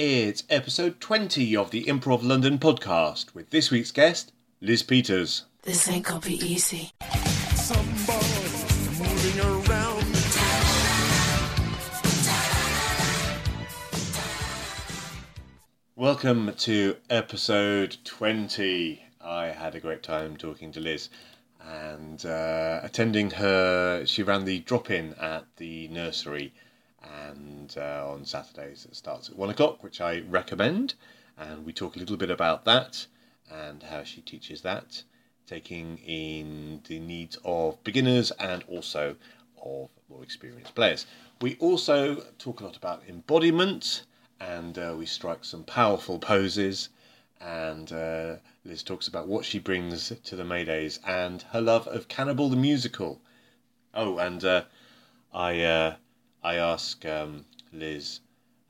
It's episode 20 of the Improv London podcast with this week's guest, Liz Peters. This ain't gonna be easy. Some balls moving around. Welcome to episode 20. I had a great time talking to Liz and uh, attending her. She ran the drop in at the nursery and uh, on Saturdays it starts at one o'clock, which I recommend. And we talk a little bit about that and how she teaches that, taking in the needs of beginners and also of more experienced players. We also talk a lot about embodiment and uh, we strike some powerful poses. And uh, Liz talks about what she brings to the Maydays and her love of Cannibal the Musical. Oh, and uh, I uh, I ask um, Liz.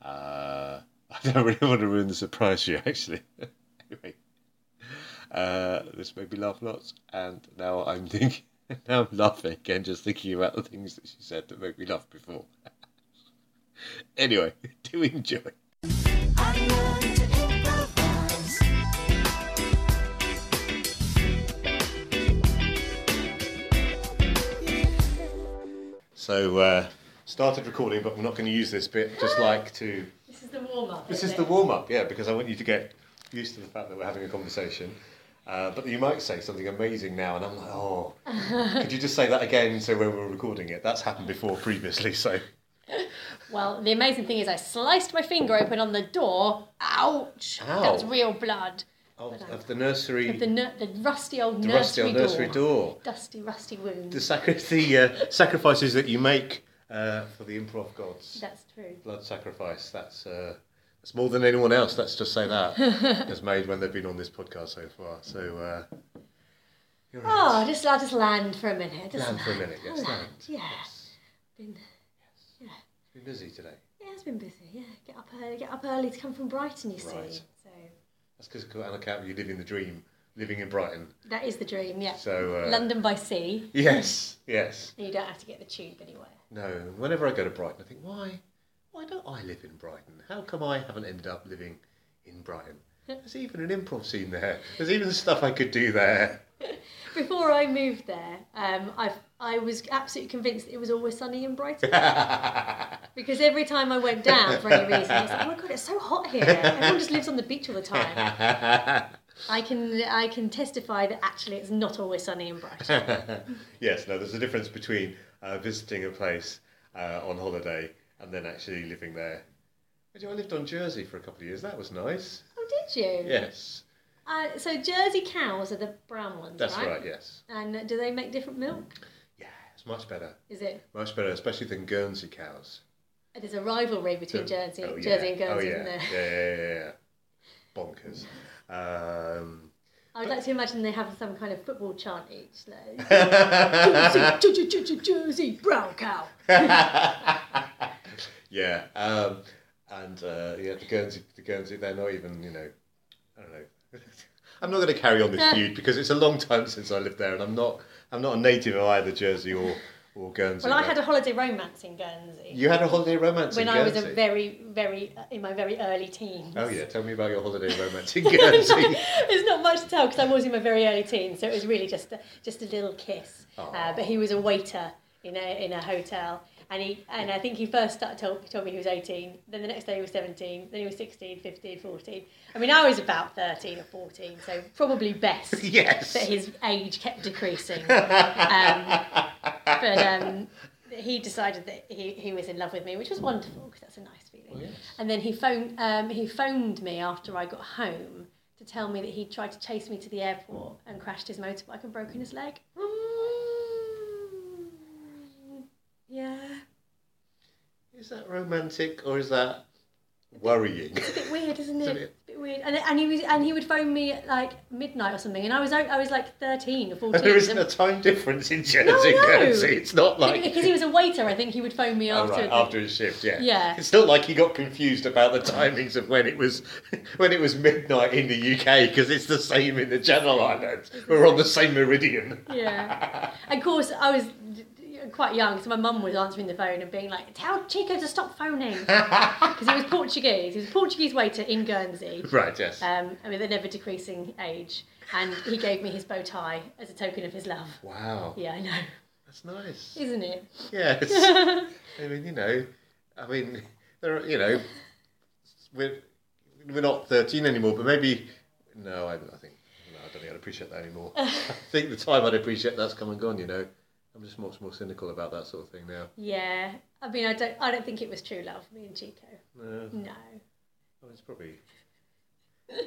Uh, I don't really want to ruin the surprise for you, actually. anyway, uh, this made me laugh lots, and now I'm thinking. Now I'm laughing again, just thinking about the things that she said that made me laugh before. anyway, do enjoy. So, uh, started recording, but we're not going to use this bit. Just like to. This is the warm up. This is the warm up, yeah, because I want you to get used to the fact that we're having a conversation. Uh, but you might say something amazing now, and I'm like, oh, could you just say that again? So when we're recording it, that's happened before previously. So Well, the amazing thing is, I sliced my finger open on the door. Ouch! Ow. That was real blood. of, of the nursery, The, nu- the rusty old the nursery, rusty old door. nursery door, Dusty, rusty wound. the, sacri- the uh, sacrifices that you make uh, for the improv gods. That's true. blood sacrifice. That's uh, that's more than anyone else. Let's just say that has made when they've been on this podcast so far. So uh, you're Oh, right. just I'll just land for a minute. Just land for a minute. Yes, land. Yeah. Yes. Been, yeah. It's been busy today. Yeah, it's been busy. Yeah, get up early. Get up early to come from Brighton. You Right. see. So That's because on account of you living the dream, living in Brighton. that is the dream. Yeah. So uh, London by sea, Yes, yes. and you don't have to get the tube anywhere. No. Whenever I go to Brighton, I think, why, why don't I live in Brighton? How come I haven't ended up living in Brighton? There's even an improv scene there. There's even stuff I could do there. Before I moved there, um, I I was absolutely convinced it was always sunny in Brighton because every time I went down for any reason, I was like, "Oh my god, it's so hot here! Everyone just lives on the beach all the time." I can I can testify that actually it's not always sunny in Brighton. yes, no, there's a difference between uh, visiting a place uh, on holiday and then actually living there. I lived on Jersey for a couple of years. That was nice. Oh, did you? Yes, Uh, so Jersey cows are the brown ones, that's right? right. Yes. And do they make different milk? Yeah, it's much better. Is it? Much better, especially than Guernsey cows. There's a rivalry between Jersey, Oh, yeah. Jersey and Guernsey, oh, yeah. isn't there? Yeah, yeah, yeah, yeah. Bonkers. Um, I would like to imagine they have some kind of football chant each. Like, Jersey, Jersey, Jersey, Jersey, brown cow. yeah, um, and uh, yeah, the Guernsey, the Guernsey, they're not even, you know, I don't know. I'm not going to carry on this feud because it's a long time since I lived there, and I'm not, I'm not a native of either Jersey or, or Guernsey. Well, I had a holiday romance in Guernsey You had a holiday romance in Guernsey when I was a very, very in my very early teens. Oh yeah, tell me about your holiday romance in Guernsey. There's not much to tell because I was in my very early teens, so it was really just a, just a little kiss. Uh, but he was a waiter in a in a hotel, and he and I think he first started told, told me he was 18. Then the next day he was 17. Then he was 16, 15, 14. I mean, I was about 13 or 14, so probably best yes. that his age kept decreasing. um, he decided that he, he was in love with me, which was wonderful because that's a nice feeling. yes. And then he phoned um, he phoned me after I got home to tell me that he tried to chase me to the airport and crashed his motorbike and broken his leg. Yeah, Is that romantic or is that worrying? it's a bit weird, isn't It's a it? Weird. And, and he was and he would phone me at like midnight or something, and I was I was like thirteen or fourteen. there isn't a time difference in Jersey No, no. Guernsey. It's not like because he was a waiter. I think he would phone me Oh, after. right, after his shift, yeah. Yeah. It's not like he got confused about the timings of when it was when it was midnight in the UK because it's the same in the Channel Islands. We're on the same meridian. Yeah. Of course, I was quite young, so my mum was answering the phone and being like, "Tell Chico to stop phoning," because he was Portuguese. He was a Portuguese waiter in Guernsey, Right, yes. um, with an ever decreasing age, and he gave me his bow tie as a token of his love. wow. Yeah, I know, That's nice. isn't it? Yes. I mean, you know, I mean, there are, you know, we're, we're not 13 anymore, but maybe, no, I, I think, no, I don't think I'd appreciate that anymore. I think the time I'd appreciate that's come and gone, you know. I'm just much more cynical about that sort of thing now. Yeah, I mean, I don't, I don't think it was true love, me and Chico. No, No. well, it's probably.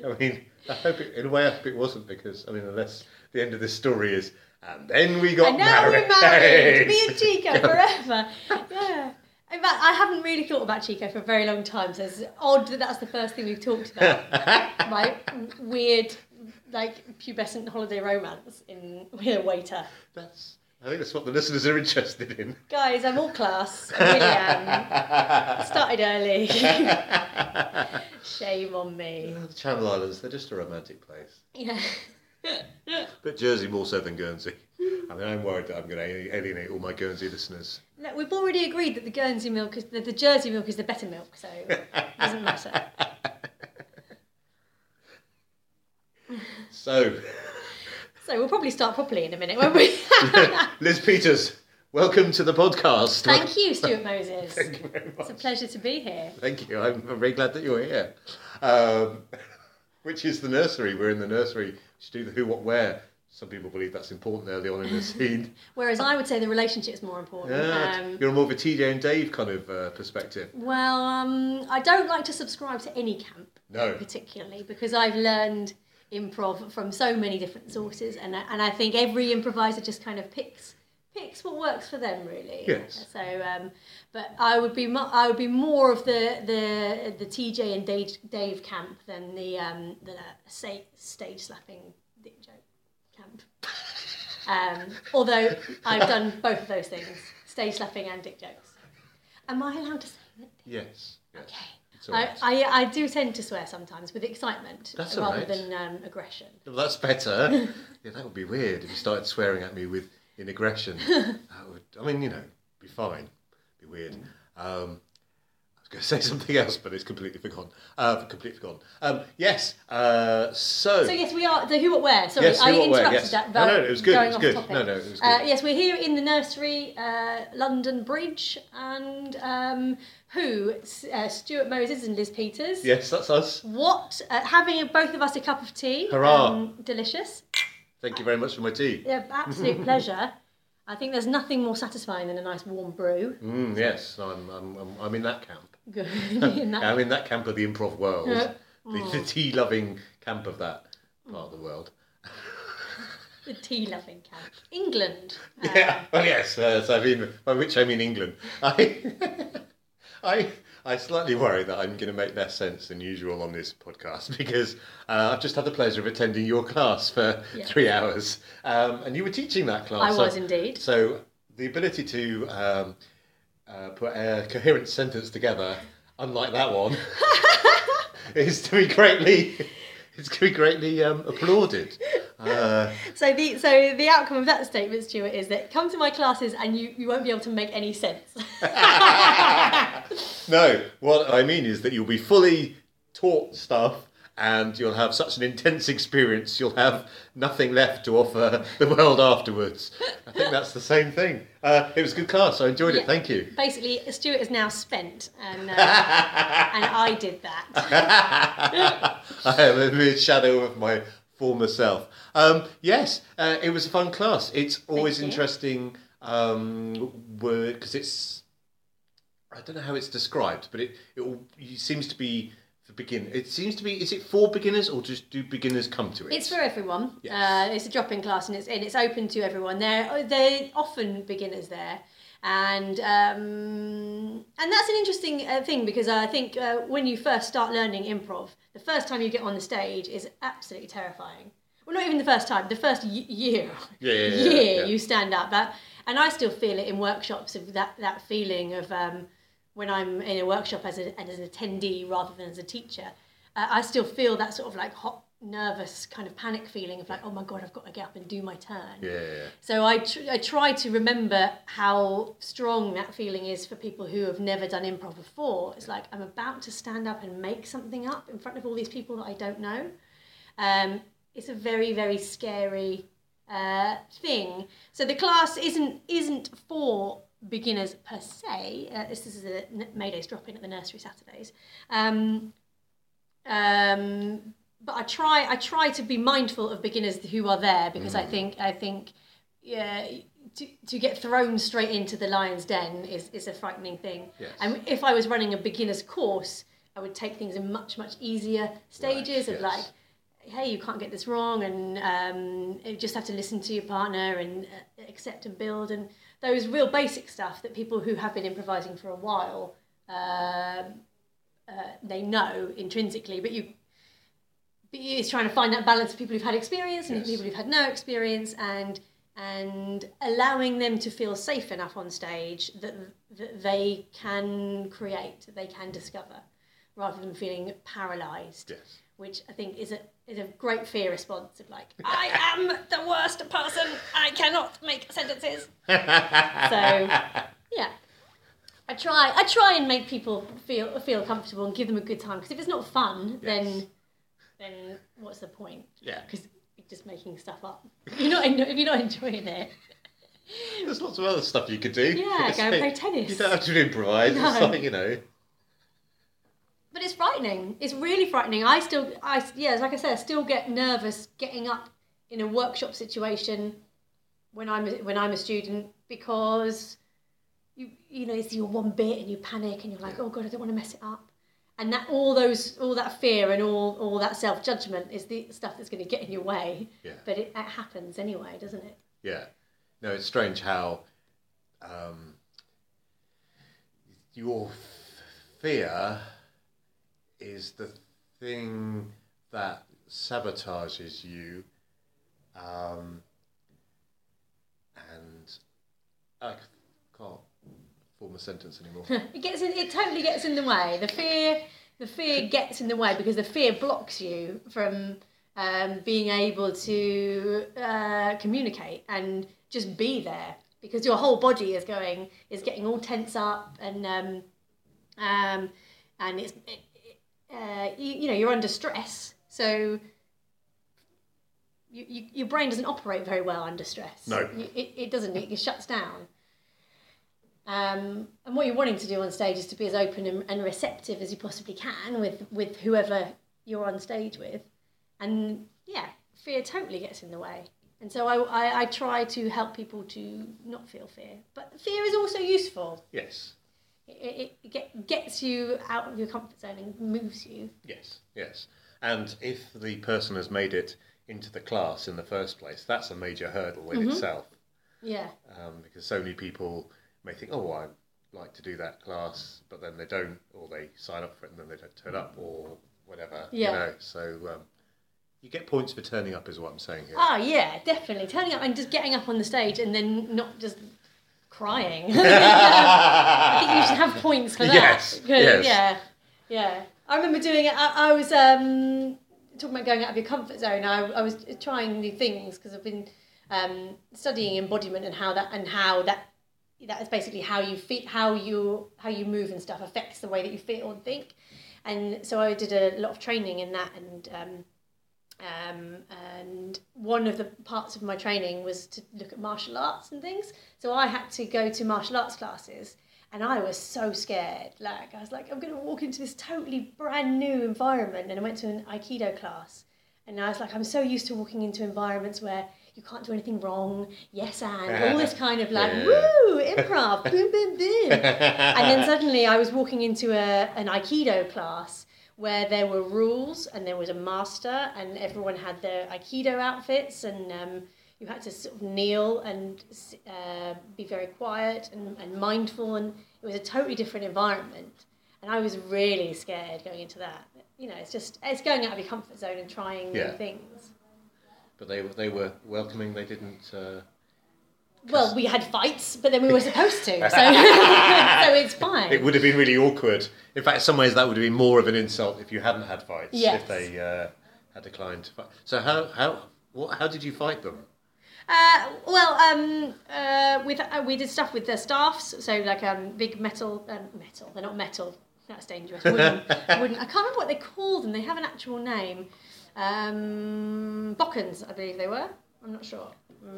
I mean, I hope it, in a way, I hope it wasn't because, I mean, unless the end of this story is, and then we got And now married. we're married, me and Chico forever. Yeah. In fact, I haven't really thought about Chico for a very long time, so it's odd that that's the first thing we've talked about. My weird, like, pubescent holiday romance in with a waiter. That's, I think that's what the listeners are interested in. Guys, I'm all class. I really am. Started early. Shame on me. The Channel Islands, they're just a romantic place. Yeah. But Jersey more so than Guernsey. I mean, I'm worried that I'm going to alienate all my Guernsey listeners. Look, we've already agreed that the Guernsey milk is the, the Jersey milk is the better milk, so it doesn't matter. So, So we'll probably start properly in a minute, won't we? Liz Peters, welcome to the podcast. Thank you, Stuart Moses. Thank you very much. It's a pleasure to be here. Thank you. I'm, I'm very glad that you're here. Um, which is the nursery. We're in the nursery to do the who, what, where. Some people believe that's important early on in the scene. Whereas I would say the relationship is more important. Yeah, Um, you're more of a TJ and Dave kind of uh, perspective. well, um, I don't like to subscribe to any camp No. particularly because I've learned improv from so many different sources, and I, and I think every improviser just kind of picks picks what works for them really. Yes. So, um, but I would be mo- I would be more of the the the TJ and Dave, Dave camp than the um, the say, stage slapping dick joke camp. Um, although I've done both of those things, stage slapping and dick jokes. Am I allowed to say that? Yes. yes. Okay. I. I, I do tend to swear sometimes with excitement That's rather right. than um, aggression. Well, that's better. yeah, that would be weird if you started swearing at me with in aggression. that would, I mean, you know, be fine. Be weird. Um, going to say something else, but it's completely forgotten. Uh, completely forgotten. Um, yes. Uh, so. So yes, we are the who what where. Sorry, Yes, I what, where, interrupted yes. that. No, no, it was good, it was good. Topic. No, no, it was Uh, yes, we're here in the nursery, uh, London Bridge, and um, who uh, Stuart Moses and Liz Peters. Yes, that's us. What uh, having both of us a cup of tea? Hurrah. Um, delicious. Thank you very much for my tea. Yeah, absolute pleasure. I think there's nothing more satisfying than a nice warm brew. Mm, yes, I'm, I'm, I'm, I'm in that camp. Good. in that I'm in that camp of the improv world. The, the tea loving camp of that part of the world. The tea loving camp. England. Uh, Yeah. Well, yes. Uh, so I mean, by which I mean England. I, I, I slightly worry that I'm going to make less sense than usual on this podcast because uh, I've just had the pleasure of attending your class for Yeah. three hours, um, and you were teaching that class. I so- was indeed. So the ability to um, uh, put a coherent sentence together, unlike that one, is to be greatly, it's to be greatly um, applauded. Uh, So the so the outcome of that statement, Stuart, is that come to my classes and you, you won't be able to make any sense. No, what I mean is that you'll be fully taught stuff and you'll have such an intense experience, you'll have nothing left to offer the world afterwards. I think that's the same thing. Uh, it was a good class, I enjoyed Yeah. it, thank you. Basically, Stuart is now spent, and uh, and I did that. I am a mere shadow of my former self. Um, yes, uh, it was a fun class. It's always interesting um, because it's I don't know how it's described, but it it, all, it seems to be for begin. It seems to be. Is it for beginners or just do beginners come to it? It's for everyone. Yes. Uh, it's a drop-in class, and it's and it's open to everyone. They're they're often beginners there, and um, and that's an interesting uh, thing because I think uh, when you first start learning improv, the first time you get on the stage is absolutely terrifying. Well, not even the first time. The first y- year, Yeah, yeah, yeah, year you stand up. But and I still feel it in workshops of that that feeling of um, when I'm in a workshop as, a, as an attendee rather than as a teacher. uh, I still feel that sort of like hot, nervous kind of panic feeling of like, oh my god, I've got to get up and do my turn. Yeah. So I, tr- I try to remember how strong that feeling is for people who have never done improv before. It's like I'm about to stand up and make something up in front of all these people that I don't know. Um, it's a very very scary uh, thing. So the class isn't isn't for beginners per se. Uh, this, this is a N- Mayday's drop in at the nursery Saturdays. Um, um, but I try I try to be mindful of beginners who are there because I think I think yeah to, to get thrown straight into the lion's den is, is a frightening thing. Yes. And if I was running a beginner's course, I would take things in much much easier stages Right, of yes. like hey you can't get this wrong and um, you just have to listen to your partner and uh, accept and build and those real basic stuff that people who have been improvising for a while um, uh, they know intrinsically but you but it's trying to find that balance of people who've had experience and Yes. people who've had no experience and and allowing them to feel safe enough on stage that, that they can create they can discover rather than feeling paralyzed Yes. which I think is a is a great fear response of like I am the worst person. I cannot make sentences. so yeah, I try I try and make people feel feel comfortable and give them a good time because if it's not fun, Yes. then then what's the point? Yeah. because you're just making stuff up. If you're not if you're not enjoying it. There's lots of other stuff you could do. Yeah, go like- play tennis. You don't have to improvise. It's No. like, you know. But it's frightening. It's really frightening. I still, I yeah, like I said, I still get nervous getting up in a workshop situation when I'm when I'm a student because you you know it's your one bit and you panic and you're like, oh god, I don't want to mess it up. And that all those all that fear and all all that self judgment is the stuff that's going to get in your way. Yeah. But it, it happens anyway, doesn't it? Yeah. No, it's strange how um, your fear is the thing that sabotages you. Um, and I can't form a sentence anymore. It gets in, it totally gets in the way. The fear, the fear gets in the way because the fear blocks you from um, being able to uh, communicate and just be there because your whole body is going is getting all tense up and um, um, and it's it, uh, you, you know you're under stress so. You, you, your brain doesn't operate very well under stress. No. You- it, it doesn't. It, it shuts down. Um, and what you're wanting to do on stage is to be as open and, and receptive as you possibly can with, with whoever you're on stage with. And yeah, fear totally gets in the way. And so I, I, I try to help people to not feel fear. But fear is also useful. yes. It, it, get, gets you out of your comfort zone and moves you. Yes, yes. And if the person has made it into the class in the first place, that's a major hurdle Mm-hmm. in itself. Yeah. um, because so many people may think, oh, I'd like to do that class, but then they don't, or they sign up for it and then they don't turn up, or whatever. Yeah. You know, so um, you get points for turning up, is what I'm saying here. Oh yeah, definitely. Turning up and just getting up on the stage and then not just crying. I think you should have points for that. Yes, yes. Yeah, yeah. I remember doing it. I, I was um, talking about going out of your comfort zone. I, I was trying new things because I've been um, studying embodiment and how that and how that that is basically how you feel, how you how you move and stuff affects the way that you feel and think. And so I did a lot of training in that and. Um, um, and one of the parts of my training was to look at martial arts and things. So I had to go to martial arts classes, and I was so scared. Like I was like, I'm going to walk into this totally brand new environment, and I went to an aikido class, and I was like, I'm so used to walking into environments where you can't do anything wrong. Yes, and all this kind of like Yeah. woo improv, boom, boom, boom. and then suddenly I was walking into a an aikido class where there were rules and there was a master and everyone had their aikido outfits and um, you had to sort of kneel and uh, be very quiet and, and mindful and it was a totally different environment and i was really scared going into that you know it's just it's going out of your comfort zone and trying Yeah. new things But they, they were welcoming, they didn't. Uh, Well, we had fights, but then we were supposed to, so so it's fine. It would have been really awkward. In fact, in some ways, that would have been more of an insult if you hadn't had fights. Yes. If they uh, had declined to fight. So how how what, how did you fight them? Uh, well, um, uh, with uh, we did stuff with the staffs, so like um, big metal, um, metal. They're not metal. That's dangerous. Wooden, wooden. I can't remember what they call them. They have an actual name. Um, Bokkens, I believe they were. I'm not sure.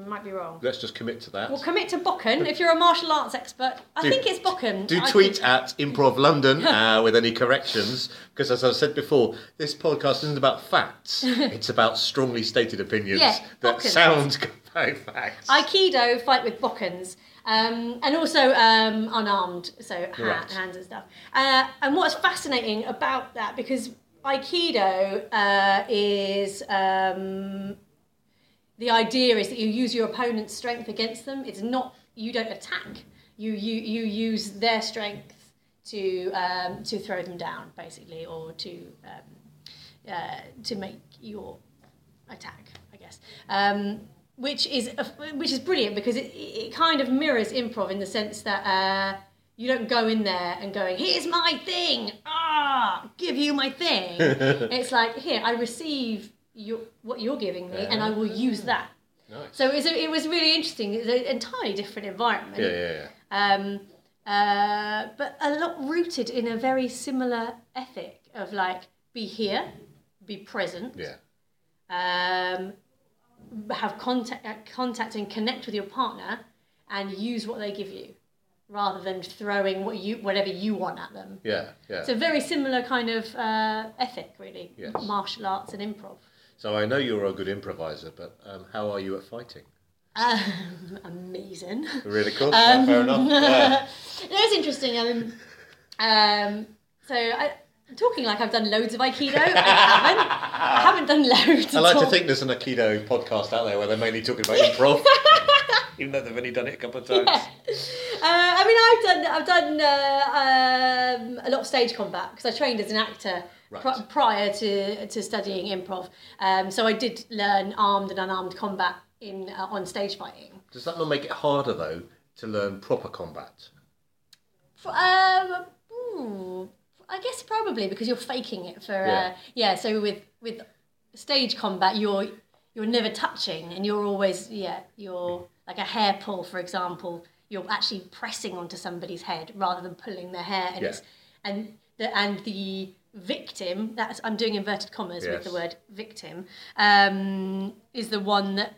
Might be wrong. Let's just commit to that. Well, commit to Bokken if you're a martial arts expert. I Do- think it's Bokken. Do I tweet think- at Improv London uh, with any corrections, because as I've said before, this podcast isn't about facts. it's about strongly stated opinions Yeah, that Bokkens. sound like facts. Aikido fight with Bokkens. Um, and also um, unarmed, so ha- Right. hands and stuff. Uh, and what's fascinating about that, because Aikido uh, is um, the idea is that you use your opponent's strength against them. It's not you don't attack. You you you use their strength to um, to throw them down, basically, or to um, uh, to make your attack, I guess. Um, which is a, which is brilliant because it, it kind of mirrors improv in the sense that uh, you don't go in there and going, "Here's my thing, ah, give you my thing." it's like, here, I receive your, what you're giving me, and I will use that. Nice. So it was, a, it was really interesting. It's an entirely different environment yeah, yeah, yeah. um, uh, but a lot rooted in a very similar ethic of like be here, be present, Yeah. um, have contact, uh, contact and connect with your partner, and use what they give you, rather than throwing what you whatever you want at them. Yeah, yeah. It's a very similar kind of uh, ethic, really. Yes. Martial arts and improv. So I know you're a good improviser, but um, how are you at fighting? Um, amazing. Really cool. Yeah, fair enough. Yeah. It's interesting. I mean, um, so I, I'm talking like I've done loads of Aikido. I haven't. I haven't done loads. I like to think there's an Aikido podcast out there where they're mainly talking about improv, even though they've only done it a couple of times. Uh, I mean, I've done I've done uh, um, a lot of stage combat because I trained as an actor Right. pri- prior to to studying improv. Um, so I did learn armed and unarmed combat in uh, on stage fighting. Does that not make it harder though to learn proper combat? Um, ooh, I guess probably because you're faking it for Yeah. uh, yeah. So with with stage combat, you're you're never touching, and you're always yeah. You're like a hair pull, for example. You're actually pressing onto somebody's head rather than pulling their hair, and Yeah. it's and the and the victim that's I'm doing inverted commas with the word victim um, is the one that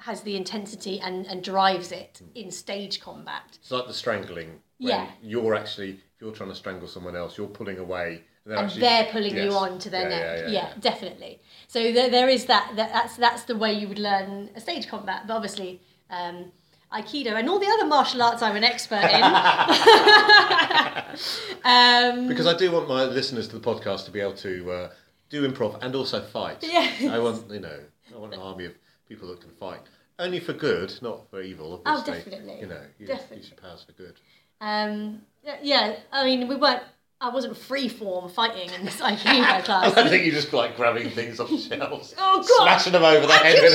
has the intensity and, and drives it in stage combat. It's like the strangling. When Yeah. You're actually, if you're trying to strangle someone else, you're pulling away. And they're, and actually, they're pulling Yes. you on to their Yeah, neck. yeah, Yeah, yeah, yeah. definitely. So there, there is that, that. That's that's the way you would learn a stage combat. But obviously, um, Aikido and all the other martial arts I'm an expert in. um, Because I do want my listeners to the podcast to be able to uh, do improv and also fight. Yes. I want, you know, I want an army of people that can fight. Only for good, not for evil, Oh, definitely. You know, you Definitely. use your powers for good. um, yeah, I mean, we weren't. I wasn't free form fighting in this Aikido class. I think you just like grabbing things off shelves, Oh, God. smashing them over the head with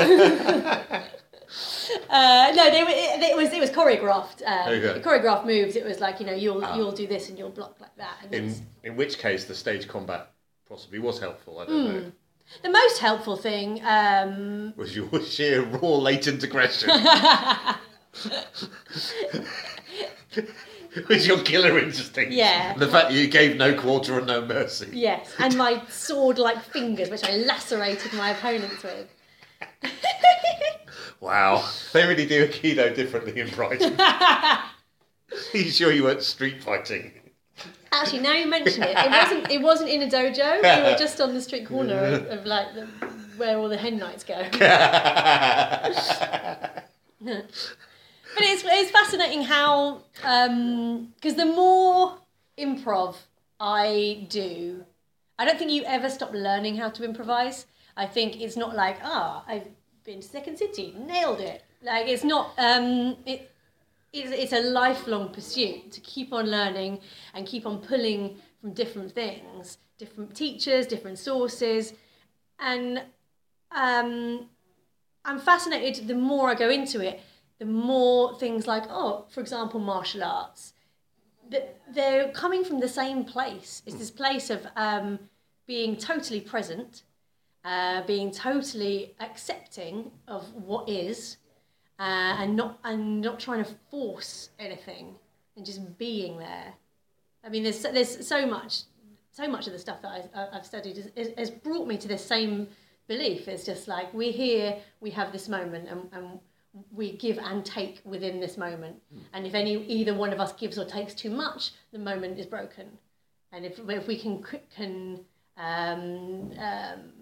a. Uh, no, they were, it, it was it was choreographed. Um, Okay. Choreographed moves. It was like you know you'll Ah. you'll do this and you'll block like that. In in which case, the stage combat possibly was helpful. I don't know. the most helpful thing um, Was your sheer raw latent aggression? was your killer instinct? Yeah. The fact that you gave no quarter and no mercy. Yes, and my sword-like fingers, which I lacerated my opponents with. Wow, they really do Aikido differently in Brighton. Are you sure you weren't street fighting? Actually, now you mention it, it wasn't. It wasn't in a dojo. We were just on the street corner of, of like the, where all the hen nights go. But it's it's fascinating how because the more improv I do, I don't think you ever stop learning how to improvise. I think it's not like ah I've been to Second City, nailed it. Like it's not um it it's, it's a lifelong pursuit to keep on learning and keep on pulling from different things, different teachers, different sources, and um, I'm fascinated the more I go into it the more things like, oh, for example, martial arts, that they're coming from the same place. It's this place of um, being totally present, uh, being totally accepting of what is, uh, and not and not trying to force anything, and just being there. I mean, there's there's so much, so much of the stuff that I, I've studied has, has- brought me to this same belief. It's just like we're here, we have this moment, and, and we give and take within this moment. And if any either one of us gives or takes too much, the moment is broken. And if if we can can um, um,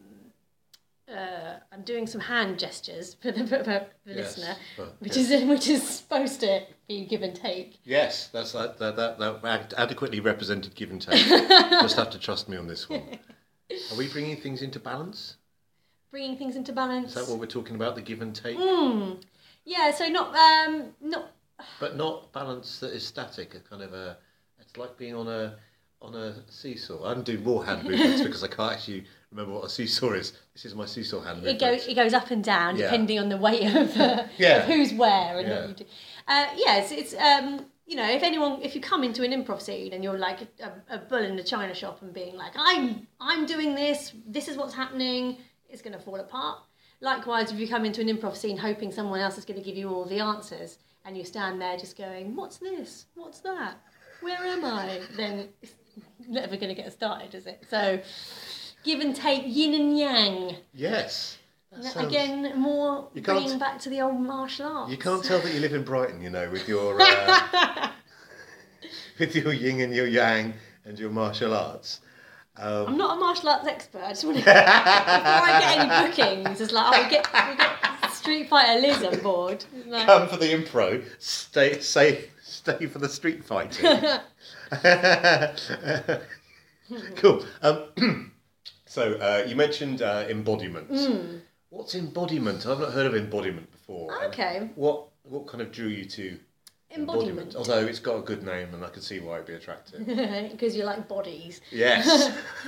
uh, I'm doing some hand gestures for the, for the Yes. listener, Well, which is which is supposed to be give and take. Yes, that's that, that, that, that ad- adequately represented give and take. Just have to trust me on this one. Are we bringing things into balance? Bringing things into balance. Is that what we're talking about? The give and take, Yeah, so not um not but not balance that is static. A kind of a. It's like being on a on a seesaw. I'm doing more hand movements because I can't actually remember what a seesaw is. This is my seesaw hand it goes it goes up and down Yeah. depending on the weight of, uh, Yeah. of who's where and Yeah. what you do. Uh, yes, it's um you know if anyone if you come into an improv scene and you're like a, a bull in the china shop and being like I'm I'm doing this this is what's happening it's going to fall apart. Likewise, if you come into an improv scene hoping someone else is going to give you all the answers and you stand there just going what's this what's that where am I then it's never going to get started, is it? So give and take yin and yang. Yes. Sounds- Again, more You can't- bringing back to the old martial arts. You can't tell that you live in Brighton, you know, with your uh, with your yin and your yang and your martial arts. I'm not a martial arts expert. I just want to before I get any bookings, it's like oh, we get we get Street Fighter Liz on board. Like, Come for the impro, stay stay stay for the street fighting. cool. Um, so uh, you mentioned uh, embodiment. What's embodiment? I've not heard of embodiment before. And Okay. What what kind of drew you to embodiment, Although it's got a good name, and I can see why it'd be attractive. because you like bodies. yes.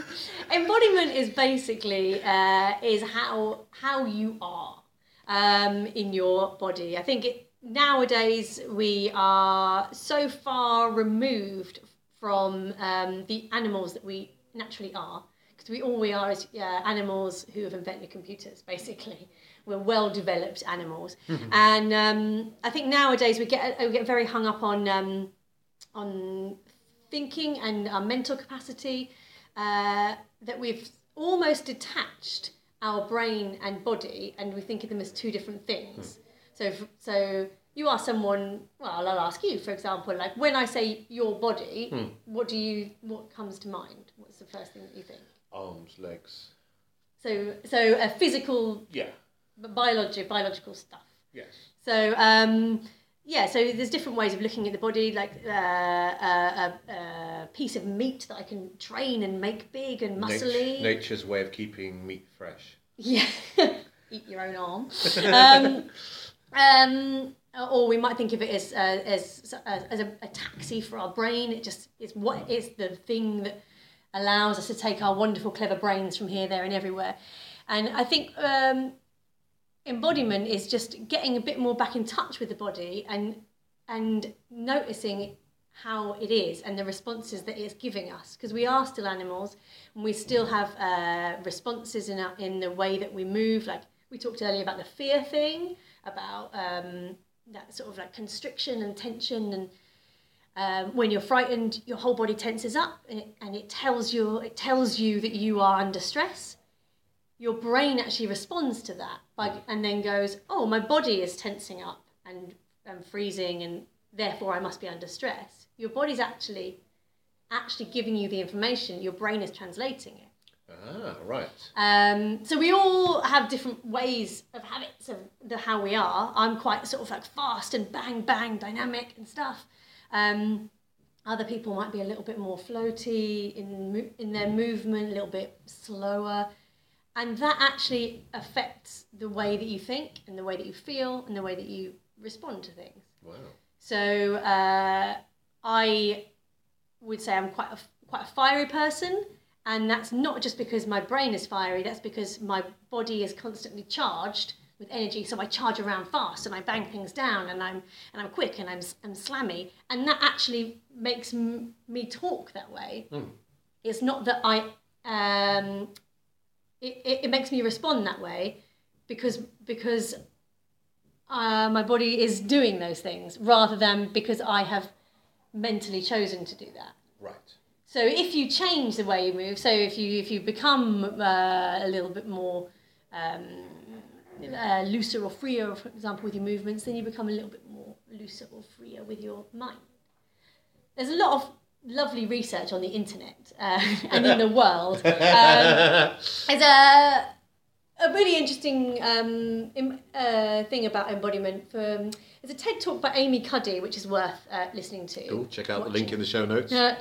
embodiment is basically uh, is how how you are um, in your body. I think it, nowadays we are so far removed from um, the animals that we naturally are because we all we are is uh, animals who have invented computers basically. We're well developed animals, and um, I think nowadays we get we get very hung up on um, on thinking and our mental capacity uh, that we've almost detached our brain and body and we think of them as two different things. So so you are someone well i'll ask you for example like when i say your body what do you what comes to mind? What's the first thing that you think Arms, legs. so so a physical Yeah. biological biological stuff Yes. so um, yeah, so there's different ways of looking at the body, like uh, a, a, a piece of meat that I can train and make big and muscly. Nat- nature's way of keeping meat fresh. Yeah, eat your own arm. Um, um, or we might think of it as uh, as as a, a taxi for our brain. It just is what is the thing that allows us to take our wonderful, clever brains from here, there, and everywhere. And I think um, embodiment is just getting a bit more back in touch with the body and and noticing how it is and the responses that it's giving us because we are still animals and we still have uh, responses in our, in the way that we move like we talked earlier about the fear thing about um, that sort of like constriction and tension and um, when you're frightened your whole body tenses up and it, and it tells you it tells you that you are under stress your brain actually responds to that by, and then goes, oh, my body is tensing up and, and freezing, and therefore I must be under stress. Your body's actually actually giving you the information. Your brain is translating it. Ah, right. Um, so we all have different ways of habits of the how we are. I'm quite sort of like fast and bang bang dynamic and stuff. Um, other people might be a little bit more floaty in in their movement, a little bit slower, and that actually affects the way that you think and the way that you feel and the way that you respond to things. Wow. So uh, I would say I'm quite a, quite a fiery person, and that's not just because my brain is fiery. That's because my body is constantly charged with energy, so I charge around fast and I bang things down and I'm and I'm quick and I'm I'm slammy, and that actually makes m- me talk that way. It's not that I um, it, it, it makes me respond that way because because uh, my body is doing those things rather than because I have mentally chosen to do that. Right. So if you change the way you move, so if you if you become uh, a little bit more um, uh, looser or freer, for example, with your movements, then you become a little bit more looser or freer with your mind. There's a lot of lovely research on the internet uh, and in the world. Um, there's a a really interesting um, im- uh, thing about embodiment. For, um, there's a TED talk by Amy Cuddy, which is worth uh, listening to. Cool. Check out the link in the show notes. Uh,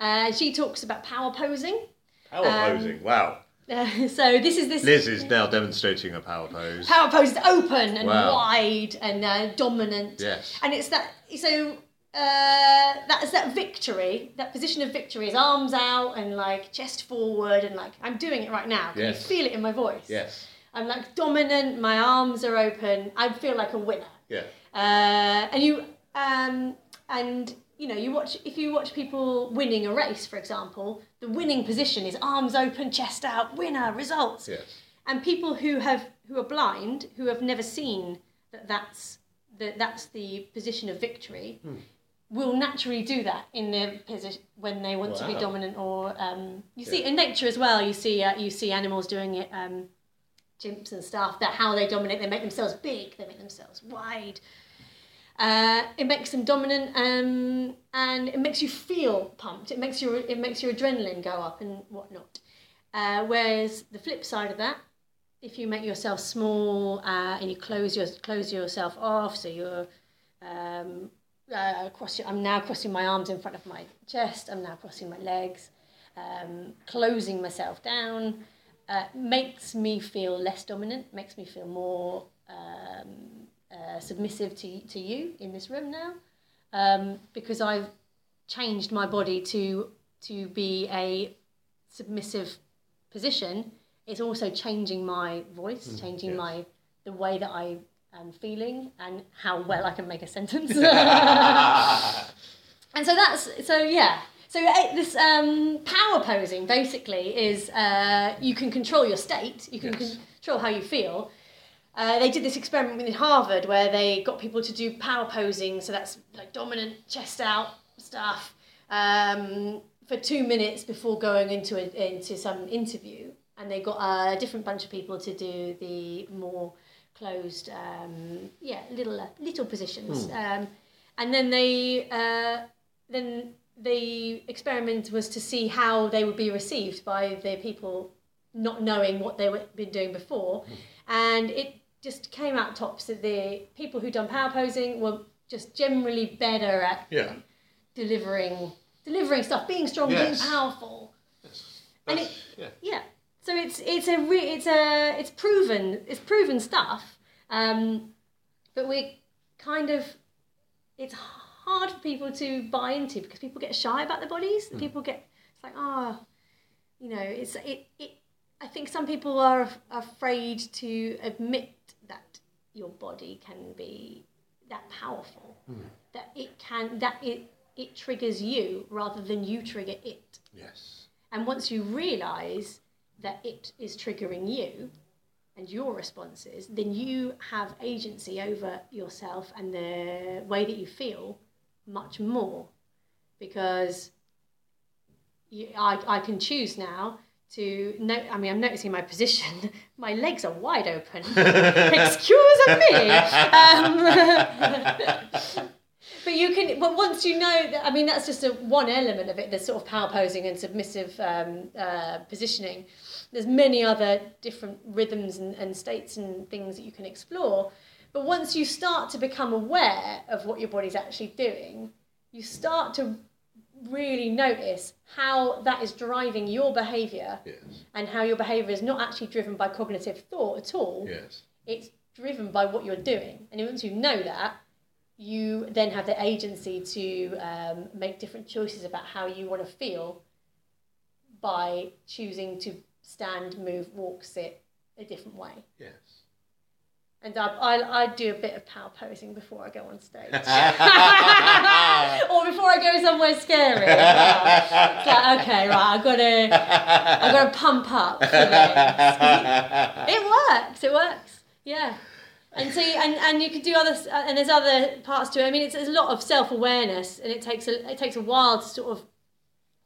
uh, she talks about power posing. Power um, posing. Wow. Uh, so this is this Liz is now demonstrating a power pose. power pose is open and Wow. wide and uh, dominant. Yes. And it's that so uh, that's that victory, that position of victory is arms out and like chest forward and like I'm doing it right now. Can Yes. you feel it in my voice? Yes. I'm like dominant. My arms are open. I feel like a winner. Yeah. Uh, and you um, and you know you watch if you watch people winning a race, for example, the winning position is arms open, chest out, winner results. Yes. And people who have who are blind, who have never seen that that's that that's the position of victory, will naturally do that in their position when they want to be dominant. Or um, you see in nature as well. You see uh, you see animals doing it. Um, chimps and stuff. That how they dominate. They make themselves big. They make themselves wide. Uh, it makes them dominant, um, and it makes you feel pumped. It makes your it makes your adrenaline go up and whatnot. Uh, whereas the flip side of that, if you make yourself small uh, and you close your close yourself off, so you're um, uh, cross your, I'm now crossing my arms in front of my chest. I'm now crossing my legs, um, closing myself down. Uh, makes me feel less dominant. Makes me feel more um, uh, submissive to to you in this room now, um, because I've changed my body to to be a submissive position. It's also changing my voice, changing yes. my the way that I am feeling and how well I can make a sentence. and so that's so yeah. So uh, this um, power posing basically is uh, you can control your state, you can Yes. control how you feel. Uh, they did this experiment in Harvard where they got people to do power posing, so that's like dominant chest out stuff, um, for two minutes before going into a, into some interview, and they got a different bunch of people to do the more closed, um, yeah, little uh, little positions, um, and then they uh, then the experiment was to see how they would be received by the people not knowing what they were been doing before, and it just came out tops that the people who done power posing were just generally better at Yeah. delivering delivering stuff, being strong, Yes. being powerful. And it- yeah. Yeah. So it's it's a re- it's a it's proven it's proven stuff. Um, but we kind of it's hard for people to buy into because people get shy about their bodies. Hmm. People get it's like oh, you know, it's it it. I think some people are af- afraid to admit your body can be that powerful, hmm. that it can that it it triggers you rather than you trigger it. Yes. And once you realize that it is triggering you and your responses, then you have agency over yourself and the way that you feel much more. Because you, I, I can choose now to note. I mean, I'm noticing my position. My legs are wide open. Excuse me. Um, but you can. But once you know that, I mean, that's just a one element of it. The sort of power posing and submissive um, uh, positioning. There's many other different rhythms and, and states and things that you can explore. But once you start to become aware of what your body's actually doing, you start to really notice how that is driving your behavior Yes. and how your behavior is not actually driven by cognitive thought at all Yes. it's driven by what you're doing and once you know that you then have the agency to um, make different choices about how you want to feel by choosing to stand move walk sit a different way Yes. And I, I, I do a bit of power posing before I go on stage. or before I go somewhere scary. well. Like, okay, right, I've got to, I've got to pump up. It works, it works. Yeah. And so, and, and you can do other, uh, and there's other parts to it. I mean, it's, it's a lot of self awareness, and it takes a, it takes a while to sort of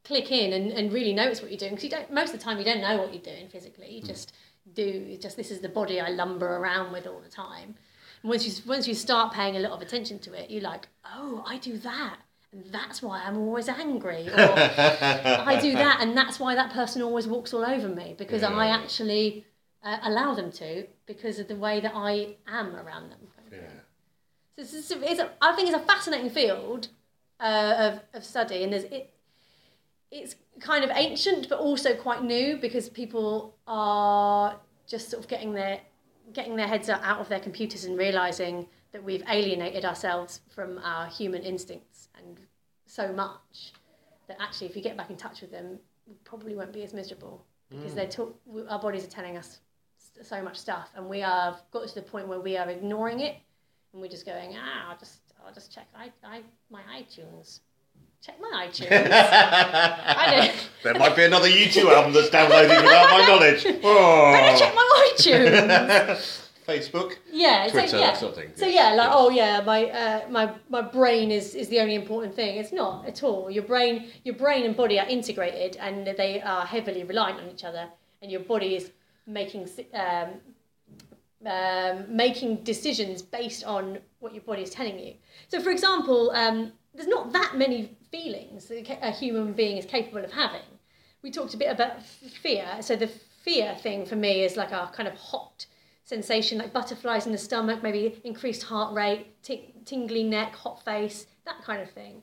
click in and, and really notice what you're doing because you don't most of the time you don't know what you're doing physically you hmm. just do just this is the body I lumber around with all the time and once you once you start paying a lot of attention to it you're like oh I do that and that's why I'm always angry or I do that and that's why that person always walks all over me because I actually uh, allow them to because of the way that I am around them Yeah. so it's, it's, it's a, I think it's a fascinating field uh, of, of study, and there's it. It's kind of ancient, but also quite new because people are just sort of getting their getting their heads out of their computers and realizing that we've alienated ourselves from our human instincts and so much that actually, if you get back in touch with them, we probably won't be as miserable because they're talk- our bodies are telling us so much stuff, and we have got to the point where we are ignoring it and we're just going, ah, I'll just, I'll just check I, I, my iTunes. Check my iTunes. I don't. There might be another U2 album that's downloading without my knowledge. Oh. Better check my iTunes. Facebook. Yeah, Twitter, so, yeah. sort of thing, So yes, yeah, like yes. oh yeah, my uh, my my brain is is the only important thing. It's not at all. Your brain, your brain and body are integrated, and they are heavily reliant on each other. And your body is making um, um, making decisions based on what your body is telling you. So, for example, um, there's not that many feelings that a human being is capable of having. We talked a bit about fear. So, the fear thing for me is like a kind of hot sensation, like butterflies in the stomach, maybe increased heart rate, ti- tingly neck, hot face, that kind of thing.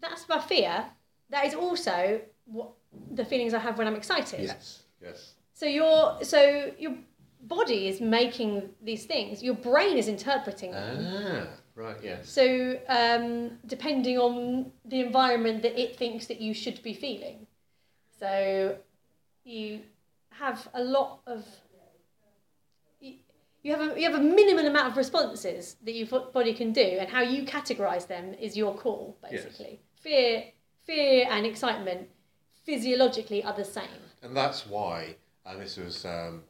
That's my fear. That is also what the feelings I have when I'm excited. Yes. Yes. So your so your body is making these things. Your brain is interpreting them. Ah, right. Yes. So um, depending on the environment that it thinks that you should be feeling, so you have a lot of you you have a you have a minimum amount of responses that your body can do, and how you categorize them is your call. Yes. Basically, fear, fear, and excitement physiologically are the same. And that's why, and this was um,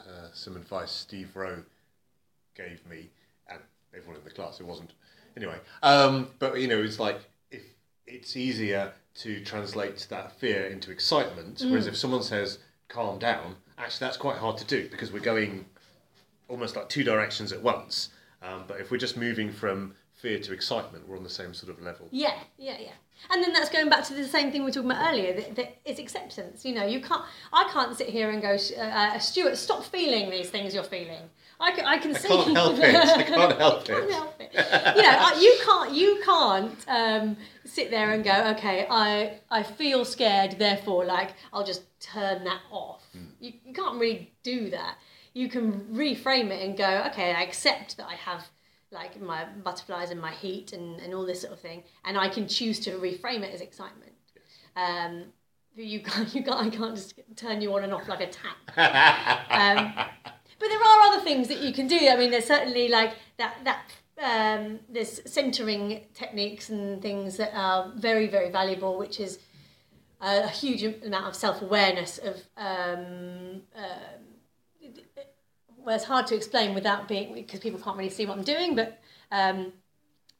uh, some advice Steve Roe gave me, everyone in the class, it wasn't. Anyway, um, but you know, it's like if it's easier to translate that fear into excitement, whereas if someone says, calm down, actually that's quite hard to do because we're going almost like two directions at once. Um, but if we're just moving from fear to excitement, we're on the same sort of level. Yeah, yeah, yeah. And then that's going back to the same thing we were talking about earlier. That, that it's acceptance. You know, you can't. I can't sit here and go, uh, uh, Stuart, stop feeling these things you're feeling. I can, I can I see. can't help it. I can't help I can't help it. You know, I- you can't. You can't um, sit there and go, okay, I I feel scared, therefore, like I'll just turn that off. Hmm. You, you can't really do that. You can reframe it and go, okay, I accept that I have like my butterflies and my heat and, and all this sort of thing, and I can choose to reframe it as excitement. Um, you can't, you can't, I can't just turn you on and off like a tap. Um, but there are other things that you can do. I mean, there's certainly like that that um, there's centering techniques and things that are very very valuable, which is a, huge amount of self awareness of. Um, um, well, it's hard to explain without being because people can't really see what I'm doing, but um,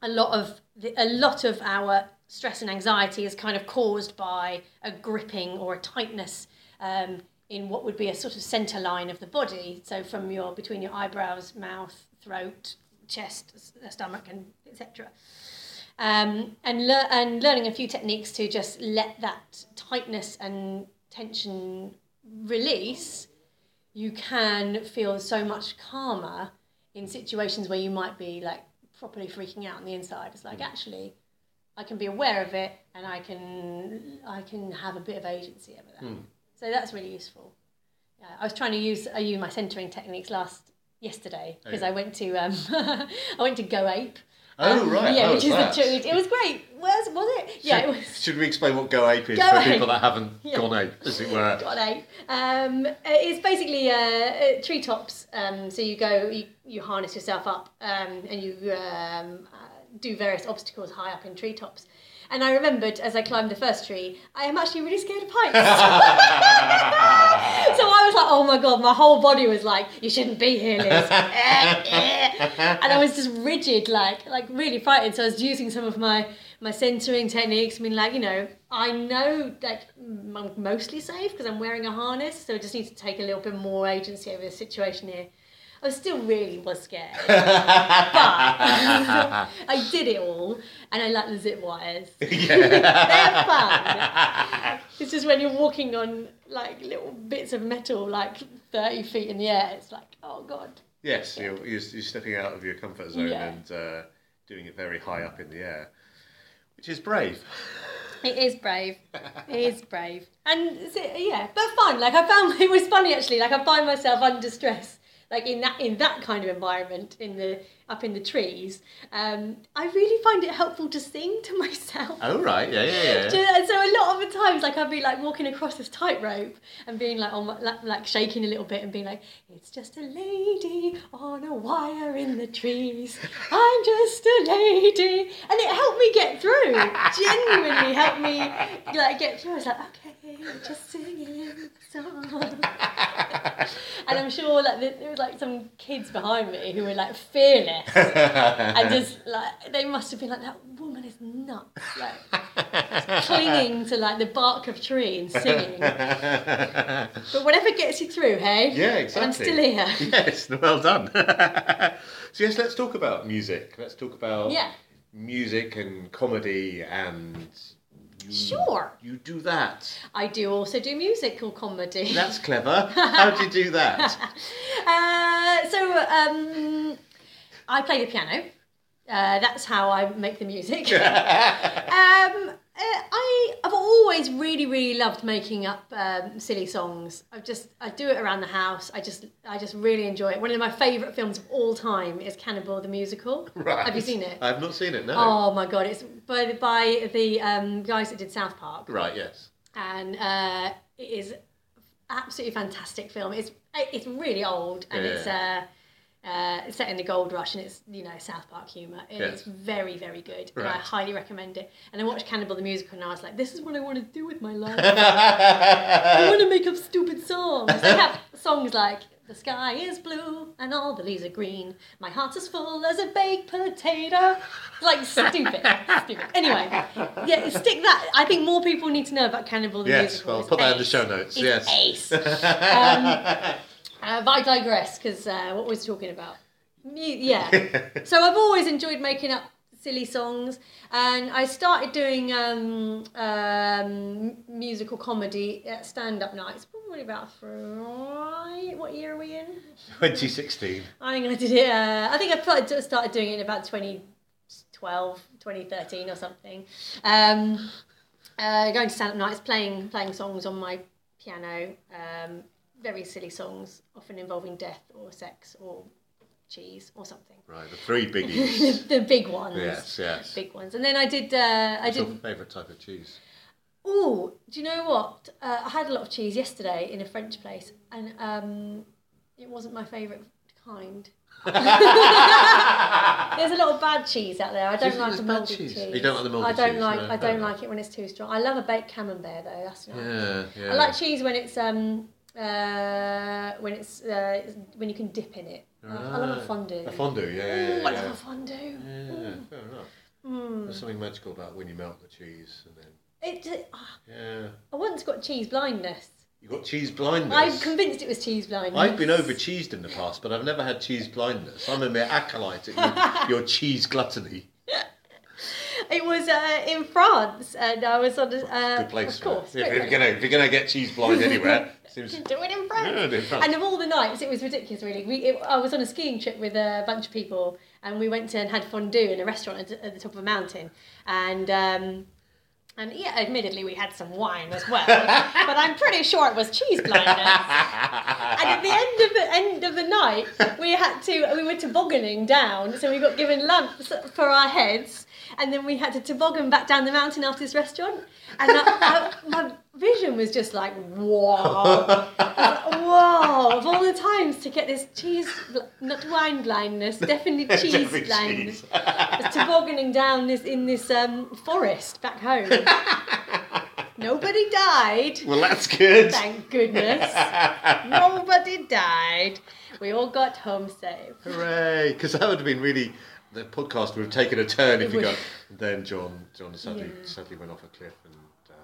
a lot of the, a lot of our stress and anxiety is kind of caused by a gripping or a tightness um, in what would be a sort of center line of the body. So from your between your eyebrows, mouth, throat, chest, uh, stomach, and etc. Um, and lear- and learning a few techniques to just let that tightness and tension release, you can feel so much calmer in situations where you might be like properly freaking out on the inside. It's like mm. actually, I can be aware of it and I can I can have a bit of agency over that. Hmm. So that's really useful. Yeah, I was trying to use I used my centering techniques last yesterday because yeah. I went to um, I went to Go Ape Oh, right. Yeah, Oh, which is that's- the. It was great. Was was it? Yeah, it was. Should we explain what Go Ape is Go for Ape. people that haven't Yeah. gone ape, as it were? Got ape. Um, it's basically uh, uh, treetops. Um, so you go, you, you harness yourself up, um, and you um, uh, do various obstacles high up in treetops. And I remembered as I climbed the first tree, I am actually really scared of heights. so I was like, oh my god, my whole body was like, you shouldn't be here, Liz. and I was just rigid, like like really frightened. So I was using some of my my centering techniques. I mean, like you know, I know that I'm mostly safe because I'm wearing a harness, so I just need to take a little bit more agency over the situation here. I still really was scared, but I did it all, and I like the zip wires. Yeah. They're fun. It's just when you're walking on like little bits of metal, like thirty feet in the air. It's like, oh god. Yes, you're, you're, you're stepping out of your comfort zone Yeah. and uh, doing it very high up in the air, which is brave. It is brave. It is brave. And yeah, but fun. Like I found it was funny actually. Like I find myself under stress, like in that in that kind of environment, in the up in the trees. Um, I really find it helpful to sing to myself. Oh, right, yeah, yeah, So, yeah. and so a lot of the times, like I'd be like walking across this tightrope and being like on like, like shaking a little bit and being like, "It's just a lady on a wire in the trees. I'm just a lady," and it helped me get through. Genuinely helped me like get through. I was like, "Okay, just singing song." and I'm sure like there there was like some kids behind me who were like fearless and just like they must have been like that woman is nuts like clinging to like the bark of tree and singing but whatever gets you through hey Yeah, exactly. I'm still here Yes, well done. so yes, let's talk about music. Let's talk about yeah music and comedy and you, Sure. You do that. I do also do musical comedy That's clever. How do you do that? Uh, so um, I play the piano. Uh, that's how I make the music. um, uh, I I've always really really loved making up um, silly songs. I just I do it around the house. I just I just really enjoy it. One of my favourite films of all time is Cannibal the musical. Right. Have you seen it? I've not seen it. No. Oh my god! It's by the, by the um, guys that did South Park Right. Yes. and uh, it is absolutely fantastic film. It's it's really old and it's uh, uh, set in the gold rush and it's you know South Park humour. and Yeah. It's very very good and I highly recommend it. And I watched Cannibal the musical and I was like, this is what I want to do with my life. I want to make up stupid songs. They have songs like. The sky is blue and all the leaves are green. My heart's as full as a baked potato. Like stupid, stupid. Anyway, yeah, stick that. I think more people need to know about Cannibal the Yes, musical. well, It's put that in the show notes, It's yes. ace. um, uh, but I digress because uh, what was talking about? Mu- yeah. so I've always enjoyed making up silly songs, and I started doing um, um, musical comedy at stand-up nights. Probably about three. What year are we in? 2016. I think I did it. Uh, I think I probably started doing it in about 2012, 2013 or something. Um, uh, going to stand-up nights, playing playing songs on my piano. Um, very silly songs, often involving death or sex or cheese or something. Right. The three biggies. the big ones. yes. Yes. Big ones. And then I did. Uh, I What's your favourite type of cheese? Oh, do you know what? Uh, I had a lot of cheese yesterday in a French place, and um, it wasn't my favourite kind. There's a lot of bad cheese out there. I Do don't like the mouldy cheese? cheese. You don't like the mouldy I don't cheese? like. No, I don't enough. like it when it's too strong. I love a baked camembert though. That's nice. Yeah. Yeah. I like cheese when it's um uh when it's uh when you can dip in it. I- I love a fondue. A fondue. Yeah. Yeah. Ooh, Yeah. I yeah. love a fondue. Yeah, fair enough. Mm. There's something magical about when you melt the cheese and then It, ah, yeah, I once got cheese blindness. you got cheese blindness. I'm convinced it was cheese blindness. I've been over cheesed in the past, but I've never had cheese blindness. I'm a mere acolyte at your, your cheese gluttony. It was uh, in France, and I was on. A, uh, Good place. of course. If great you're gonna if you're gonna get cheese blind anywhere, seems Do it in France. Yeah, in France. And of all the nights, it was ridiculous. Really, we it, I was on a skiing trip with a bunch of people, and we went to and had fondue in a restaurant at, at the top of a mountain, and. Um, and yeah, admittedly, we had some wine as well, but I'm pretty sure it was cheese blindness. and at the end of the end of the night we had to we were tobogganing down, so we got given lamps for our heads, and then we had to toboggan back down the mountain after this restaurant, and I, I, my vision was just like wow, wow! Of all the times to get this cheese, not wine blindness, definitely cheese Definitely blindness, cheese. tobogganing down this in this um, forest back home. Nobody died. Well, that's good. Thank goodness. Nobody died. We all got home safe. Hooray! Because that would have been really. The podcast would have taken a turn if would. got. Then John, John sadly, Yeah. sadly went off a cliff, and um,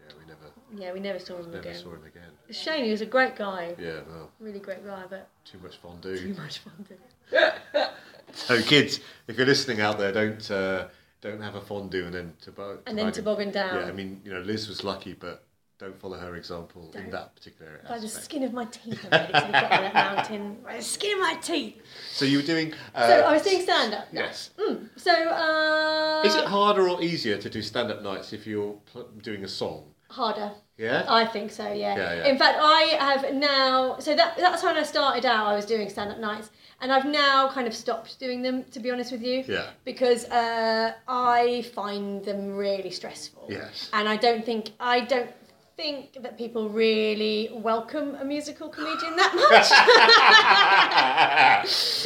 yeah, we never, Yeah, we never saw him never again. saw him again. It's a shame, he was a great guy. Yeah, well, Really great guy, but too much fondue. too much to So, kids, if you're listening out there, don't uh, don't have a fondue and then toboggan. And then toboggan down. Yeah, I mean, you know, Liz was lucky, but don't follow her example in Don't. that particular area. By the aspect. skin of my teeth, I made it to the bottom of that mountain. By the skin of my teeth. So you were doing. Uh, So I was doing stand up. Yes. So, uh. Is it harder or easier to do stand-up nights if you're pl- doing a song? Harder. Yeah. I think so, yeah. Yeah, yeah. In fact, I have now. So that that's when I started out. I was doing stand up nights, and I've now kind of stopped doing them. To be honest with you. Yeah. Because uh, I find them really stressful. Yes. And I don't think I don't think that people really welcome a musical comedian that much.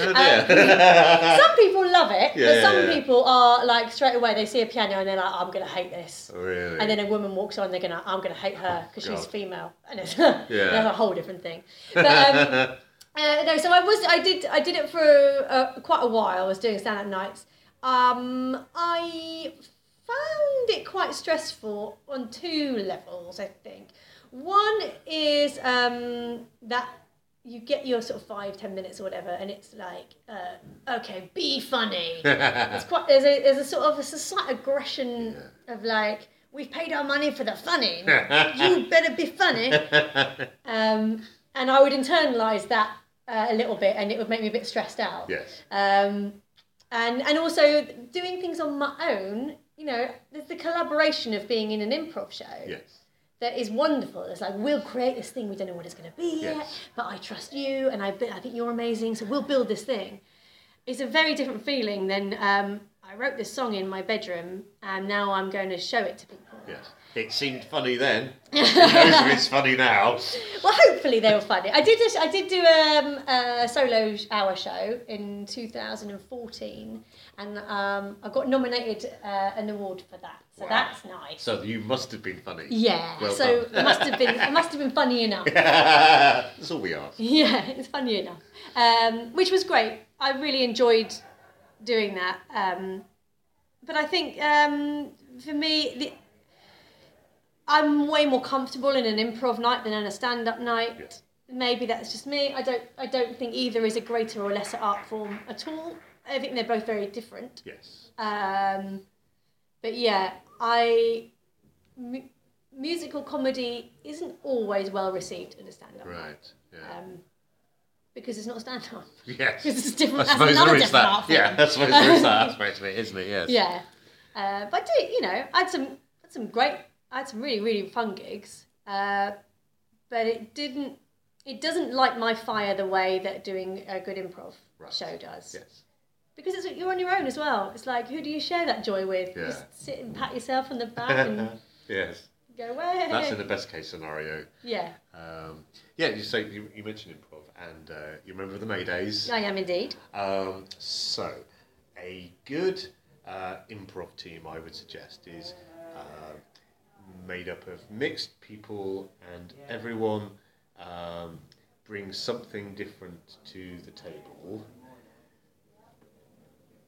Oh, dear. some people love it, Yeah, but some yeah, yeah. people are like straight away they see a piano and they're like, I'm gonna hate this. really? And then a woman walks on, they're gonna, I'm gonna hate her because she's female, and it's that's a whole different thing. But um, uh, no, so I was, I did, I did it for uh, quite a while. I was doing stand-up nights. Um, I found it quite stressful on two levels. I think one is um, that you get your sort of five, ten minutes or whatever, and it's like, uh, okay, be funny. it's quite there's a there's a sort of a slight aggression of like we've paid our money for the funny. you better be funny. Um, and I would internalise that uh, a little bit, and it would make me a bit stressed out. yes. Um, and and also doing things on my own. You know, there's the collaboration of being in an improv show Yes. that is wonderful. It's like we'll create this thing. We don't know what it's going to be yet, but I trust you, and I, I think you're amazing. So we'll build this thing. It's a very different feeling than um, I wrote this song in my bedroom, and now I'm going to show it to people. Yes. It seemed funny then. Who knows if it's funny now? Well, hopefully they were funny. I did this, I did do um, a solo hour show in 2014, and um, I got nominated uh, an award for that. So Wow. that's nice. So you must have been funny. Yeah. Well so it must have been it must have been funny enough. That's all we ask. Yeah, it's funny enough. Um, which was great. I really enjoyed doing that. Um, but I think um, for me, the, I'm way more comfortable in an improv night than in a stand-up night. Yes. Maybe that's just me. I don't. I don't think either is a greater or lesser art form at all. I think they're both very different. Yes. Um, but yeah, I mu- musical comedy isn't always well received in a stand-up Right. Yeah. um, because it's not stand up. yes. Because it's different. I that's suppose there is that. Yeah, I suppose there is that aspect of it, isn't it? Yes. Yeah, uh, but I do you know I had some had some great I had some really really fun gigs, uh, but it didn't it doesn't light my fire the way that doing a good improv Right. show does. Yes. Because it's you're on your own as well. It's like who do you share that joy with? Yeah. Just sit and pat yourself on the back and yes. go away. That's in the best case scenario. Yeah, Um, yeah, you say you, you mentioned improv, and uh, you remember the Maydays. I am indeed. Um, so, a good uh, improv team, I would suggest, is made up of mixed people, and everyone um, brings something different to the table.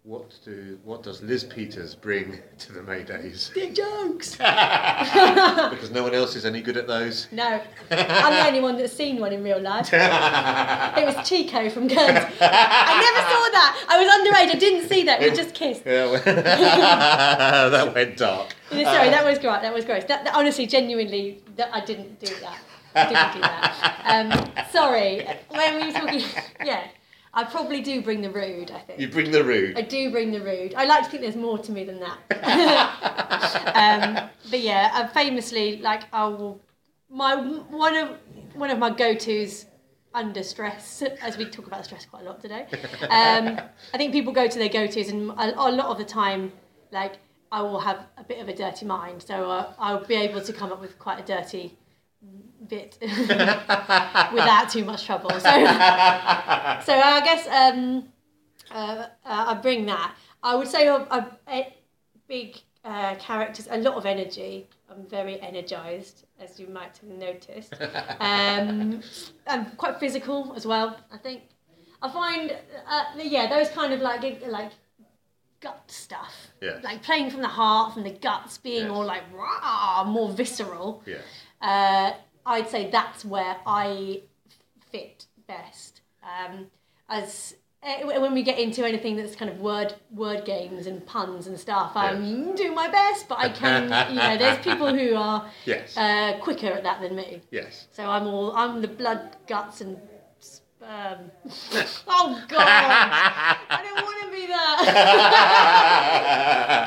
What do what does Liz Peters bring to the Maydays? Big jokes. because no one else is any good at those. No, I'm the only one that's seen one in real life. It was Chico from Guns. I never saw that. I was underage. I didn't see that. We just kissed. Yeah, well- that went dark. Sorry, that was great. That was gross. That, that- honestly, genuinely, that I didn't do that. I didn't do that. Um, sorry. When we were talking, yeah, I probably do bring the rude. I think. You bring the rude. I do bring the rude. I like to think there's more to me than that. um, but yeah, I famously like I will. My one of one of my go tos under stress, as we talk about stress quite a lot today. Um, I think people go to their go-tos, and a, a lot of the time, like I will have a bit of a dirty mind, so uh, I'll be able to come up with quite a dirty bit without too much trouble. So, so I guess um, uh, uh, I bring that. I would say a, a, a big uh, characters, a lot of energy. I'm very energized, as you might have noticed. Um, I'm quite physical as well. I think I find, uh, yeah, those kind of like like gut stuff, Yes. like playing from the heart, from the guts, being Yes. all like rah, more visceral. Yes. Uh, I'd say that's where I fit best. Um, as eh, when we get into anything that's kind of word word games and puns and stuff, I'm doing my best, but I can, you know, there's people who are Yes. uh, quicker at that than me. yes. So I'm all I'm the blood, guts, and sperm. oh God, I don't want to be that.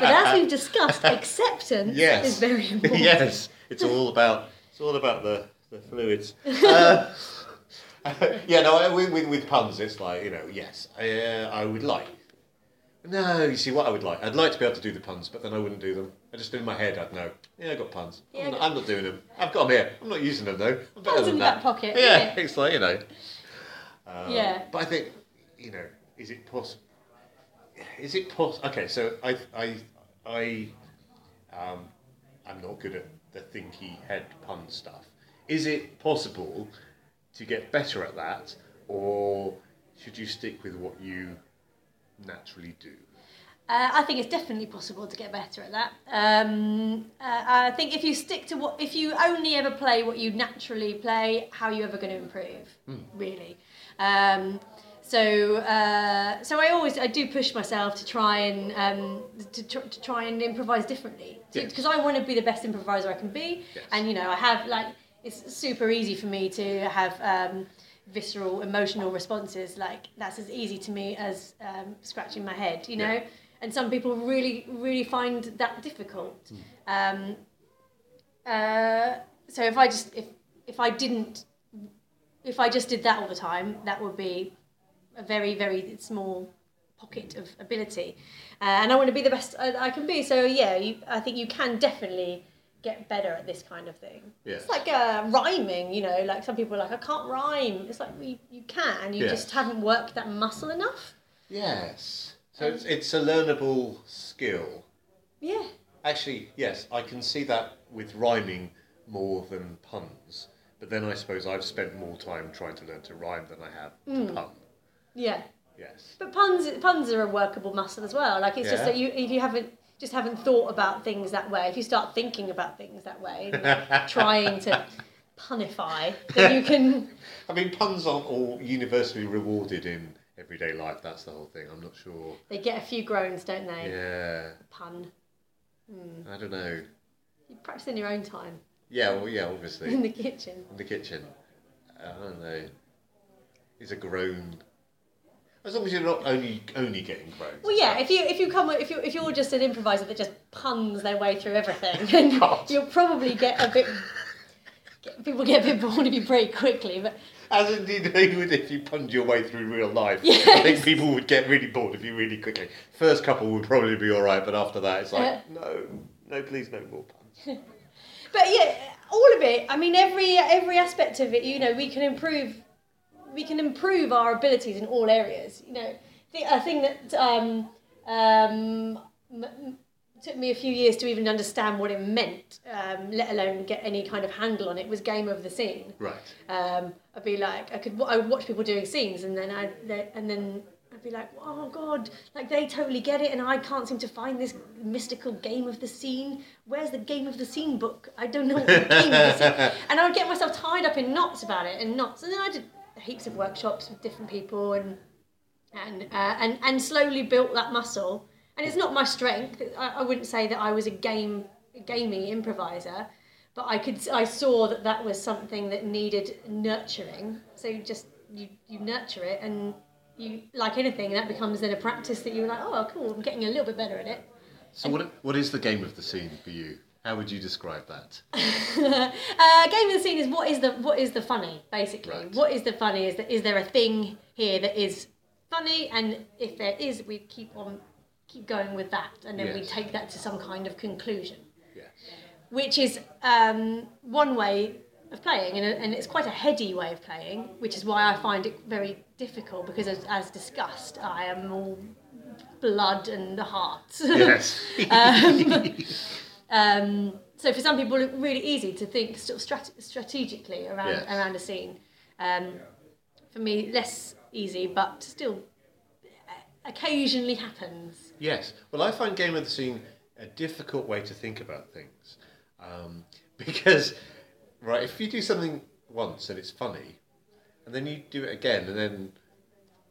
but as we've discussed, acceptance Yes. is very important. yes. It's all about it's all about the the fluids. Uh, yeah, no. I- With, with, with puns, it's like you know, yes, I, uh, I would like. No, you see what I would like. I'd like to be able to do the puns, but then I wouldn't do them. I just in my head, I'd know. Yeah, I got puns. Yeah, I'm, not, I'm not doing them. I've got them here. I'm not using them though. I'm better Puns than in that. back pocket, Yeah, yeah. it's like you know. Um, Yeah. But I think you know, is it possible? Is it possible? Okay, so I I I um, I'm not good at the thinky head pun stuff. Is it possible to get better at that, or should you stick with what you naturally do? Uh, I think it's definitely possible to get better at that. Um, uh, I think if you stick to what, if you only ever play what you naturally play, how are you ever going to improve? Really. Um, so, uh, so I always I do push myself to try and um, to, tr- to try and improvise differently Yes. because I want to be the best improviser I can be, Yes. and you know I have like it's super easy for me to have. Um, visceral emotional responses like that's as easy to me as um, scratching my head you know Yeah. and some people really really find that difficult um, uh, so if i just if if i didn't if i just did that all the time that would be a very very small pocket of ability uh, and i want to be the best I, I can be so yeah you, i think you can definitely get better at this kind of thing Yes. it's like uh, rhyming you know like some people are like i can't rhyme it's like you, you can you Yes. just haven't worked that muscle enough Yes. So it's, it's a learnable skill. yeah Actually, yes, I can see that with rhyming more than puns. But then I suppose I've spent more time trying to learn to rhyme than I have to hmm. pun. yeah Yes. But puns puns are a workable muscle as well. Like it's just that you if you haven't just haven't thought about things that way. If you start thinking about things that way, trying to punify, then you can. I mean, puns aren't all universally rewarded in everyday life. That's the whole thing. I'm not sure. They get a few groans, don't they? Yeah. Pun. Hmm. I don't know. You practice in your own time Yeah, well, yeah, obviously. in the kitchen. in the kitchen. I don't know. Is a groan. As long as you're not only only getting groans. Well, yeah. If you if you come if you if you're just an improviser that just puns their way through everything, then God. you'll probably get a bit. Get, people get a bit bored of you pretty quickly, but As indeed they would if you punned your way through real life. I think people would get really bored of you really quickly. First couple would probably be all right, but after that, it's like, Uh. no, no, please, no more puns. but yeah, all of it. I mean, every every aspect of it. You know, we can improve. We can improve our abilities in all areas. You know, the a thing that um, um, took me a few years to even understand what it meant, um, let alone get any kind of handle on it, was game of the scene. Right. Um, I'd be like, I could, I would watch people doing scenes, and then I, and then I'd be like, oh god, like they totally get it, and I can't seem to find this mystical game of the scene. Where's the game of the scene book? I don't know what the game of the scene. And I would get myself tied up in knots about it, and knots, and then I did heaps of workshops with different people, and and uh, and and slowly built that muscle. And it's not my strength. I, I wouldn't say that I was a game a gamey improviser, but I could I saw that that was something that needed nurturing. So you just you you nurture it, and you like anything, that becomes then a practice that you're like, oh cool, I'm getting a little bit better at it. So what what is the game of the scene for you? How would you describe that? uh, game of the scene is what is the what is the funny basically. Right. What is the funny? Is that is there a thing here that is funny? And if there is, we keep on keep going with that, and then we take that to some kind of conclusion. Yes. which is um, one way of playing, and, and it's quite a heady way of playing, which is why I find it very difficult because, as, as discussed, I am all blood and the heart. Yes. um, so for some people, it's really easy to think sort of strat- strategically around Yes. around a scene. Um, for me, less easy, but still uh, occasionally happens. Yes. Well, I find game of the scene a difficult way to think about things um, because, right, if you do something once and it's funny, and then you do it again and then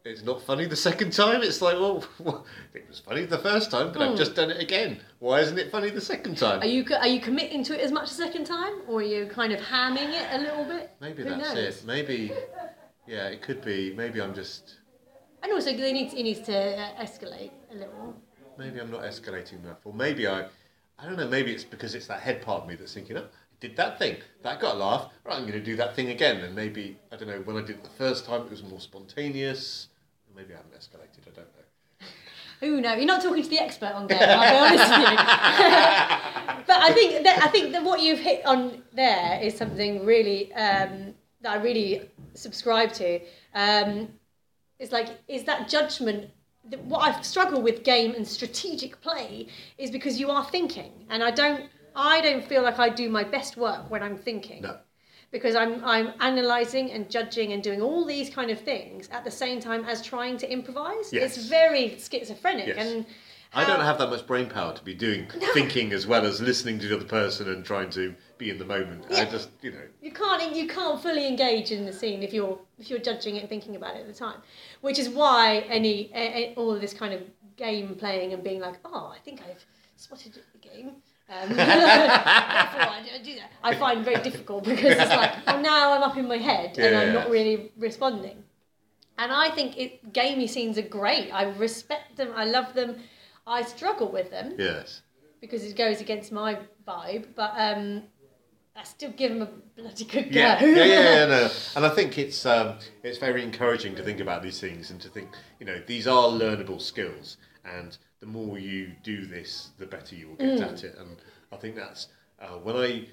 it's not funny the second time, it's like, well, it was funny the first time, but I've just done it again. Why isn't it funny the second time? Are you are you committing to it as much the second time, or are you kind of hamming it a little bit? Maybe Who that's knows? it. Maybe, yeah, it could be. Maybe I'm just. And also, they need it needs to uh, escalate a little. Maybe I'm not escalating enough, or maybe I, I don't know. Maybe it's because it's that head part of me that's thinking, oh, did that thing, that got a laugh. Right, I'm going to do that thing again, and maybe I don't know. When I did it the first time, it was more spontaneous. Maybe I haven't escalated. I don't know. Who knows? You're not talking to the expert on game. I'll be honest with you. but I think that I think that what you've hit on there is something really um, that I really subscribe to. Um, it's like is that judgment. What I struggle with game and strategic play is because you are thinking, and I don't. I don't feel like I do my best work when I'm thinking. No. because I'm I'm analysing and judging and doing all these kind of things at the same time as trying to improvise. Yes. It's very schizophrenic Yes. and I don't have that much brain power to be doing thinking as well as listening to the other person and trying to be in the moment. I just, you know, you can't you can't fully engage in the scene if you're if you're judging it and thinking about it at the time, which is why any all of this kind of game playing and being like, oh, I think I've spotted the game. Um, therefore I do- that. I find very difficult because it's like, oh, now I'm up in my head and Yeah, I'm not really responding. And I think it gamey scenes are great. I respect them. I love them. I struggle with them yes. because it goes against my vibe, but um, I still give them a bloody good go. Yeah, yeah, yeah, yeah, no. And I think it's um, it's very encouraging to think about these things and to think, you know, these are learnable skills, and the more you do this, the better you will get Mm. at it. And I think that's uh, when I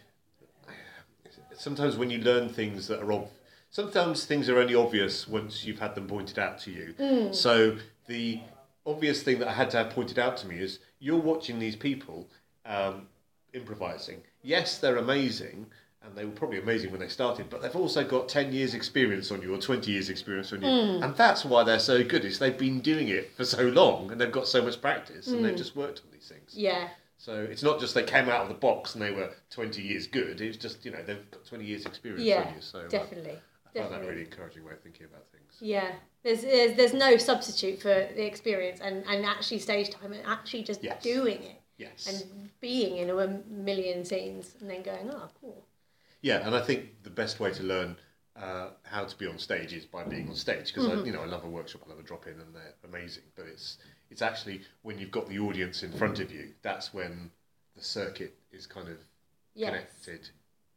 sometimes when you learn things that are ob- sometimes things are only obvious once you've had them pointed out to you. Mm. So the obvious thing that I had to have pointed out to me is you're watching these people um, improvising. Yes, they're amazing, and they were probably amazing when they started, but they've also got 10 years experience on you or 20 years experience on you. And that's why they're so good, is they've been doing it for so long and they've got so much practice and they've just worked on these things. Yeah, So it's not just they came out of the box and they were 20 years good, it's just, you know, they've got 20 years experience yeah, on you. So uh, definitely, I find that definitely. really encouraging way of thinking about things. Yeah, there's, there's there's no substitute for the experience and, and actually stage time and actually just Yes. doing it Yes. and being in a million scenes and then going, oh, cool. Yeah, and I think the best way to learn uh, how to be on stage is by being on stage because Mm-hmm. You know I love a workshop, I love a drop in, and they're amazing. But it's it's actually when you've got the audience in front of you, that's when the circuit is kind of Yes. connected.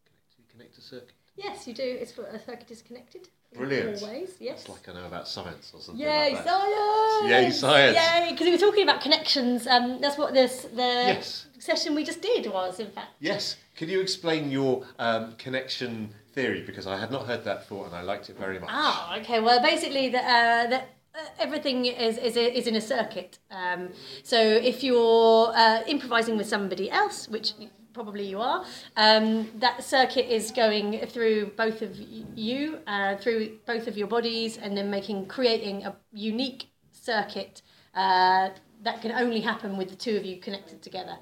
Connected, connect to circuit. Yes, you do. It's a circuit is connected. Brilliant. Always, yes. It's like I know about science or something Yay, like science! Yay, science. Yay, because we were talking about connections. Um, that's what this the Yes. session we just did was, in fact. Yes. Can you explain your um, connection theory because I had not heard that before and I liked it very much. Ah, okay. Well, basically, the, uh, the, uh, everything is, is, is in a circuit. Um, so if you're uh, improvising with somebody else, which probably you are, um, that circuit is going through both of you, uh, through both of your bodies, and then making creating a unique circuit uh, that can only happen with the two of you connected together.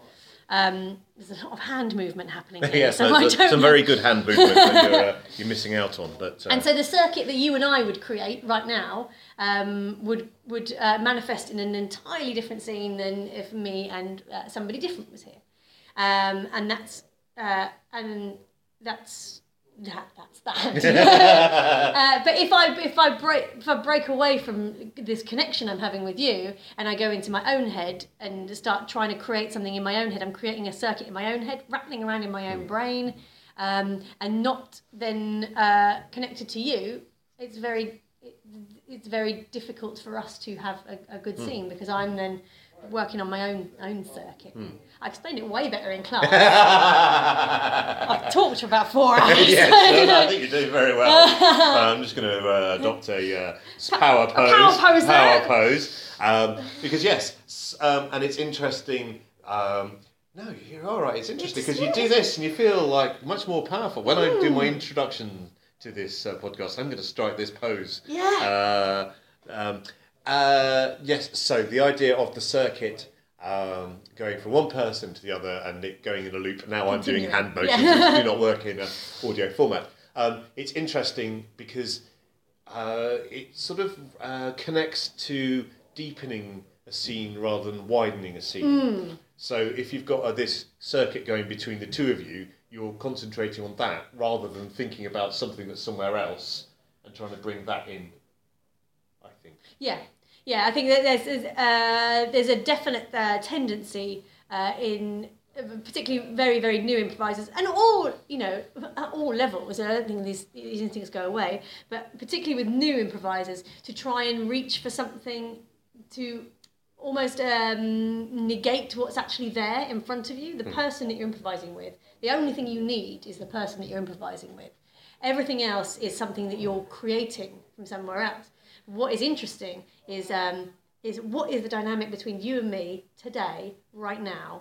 Um, there's a lot of hand movement happening here, yes, so no, I some, don't some know. very good hand movement that you're, uh, you're missing out on. But uh, And so the circuit that you and I would create right now um, would would uh, manifest in an entirely different scene than if me and uh, somebody different was here, um, and that's uh, and that's that, that's that. uh, but if I if I break if I break away from this connection I'm having with you, and I go into my own head and start trying to create something in my own head, I'm creating a circuit in my own head, rattling around in my own brain, um, and not then uh, connected to you. It's very it, it's very difficult for us to have a, a good scene because I'm then working on my own own circuit. I explained it way better in class. I've talked for about four hours. yes, no, no, I think you're doing very well. Uh, I'm just going to uh, adopt a uh, power pose. power pose Power there. pose. Um, because yes, um, and it's interesting. Um, no, you're all right. It's interesting because you do this and you feel like much more powerful. When I do my introduction to this uh, podcast, I'm going to strike this pose. Yeah. Uh, um, uh, yes. So the idea of the circuit. Um, going from one person to the other and it going in a loop. Now I'm doing hand motions Yeah. which do not work in an audio format. Um, it's interesting because uh, it sort of uh, connects to deepening a scene rather than widening a scene. So if you've got uh, this circuit going between the two of you, you're concentrating on that rather than thinking about something that's somewhere else and trying to bring that in. I think. Yeah, yeah. I think that there's there's, uh, there's a definite uh, tendency uh, in particularly very very new improvisers and all you know at all levels. I don't think these these instincts go away, but particularly with new improvisers to try and reach for something to almost um, negate what's actually there in front of you, the person that you're improvising with. The only thing you need is the person that you're improvising with. Everything else is something that you're creating from somewhere else. What is interesting is um, is what is the dynamic between you and me today, right now?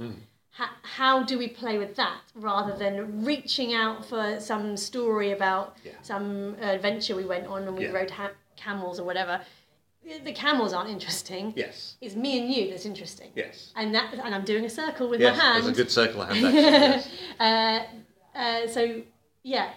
Ha- how do we play with that rather than reaching out for some story about Yeah. some adventure we went on and we Yeah. rode ha- camels or whatever? The camels aren't interesting. Yes. It's me and you that's interesting. Yes. And that, and I'm doing a circle with Yes. my hand. There's a good circle hand action. yes. uh, uh, so yeah,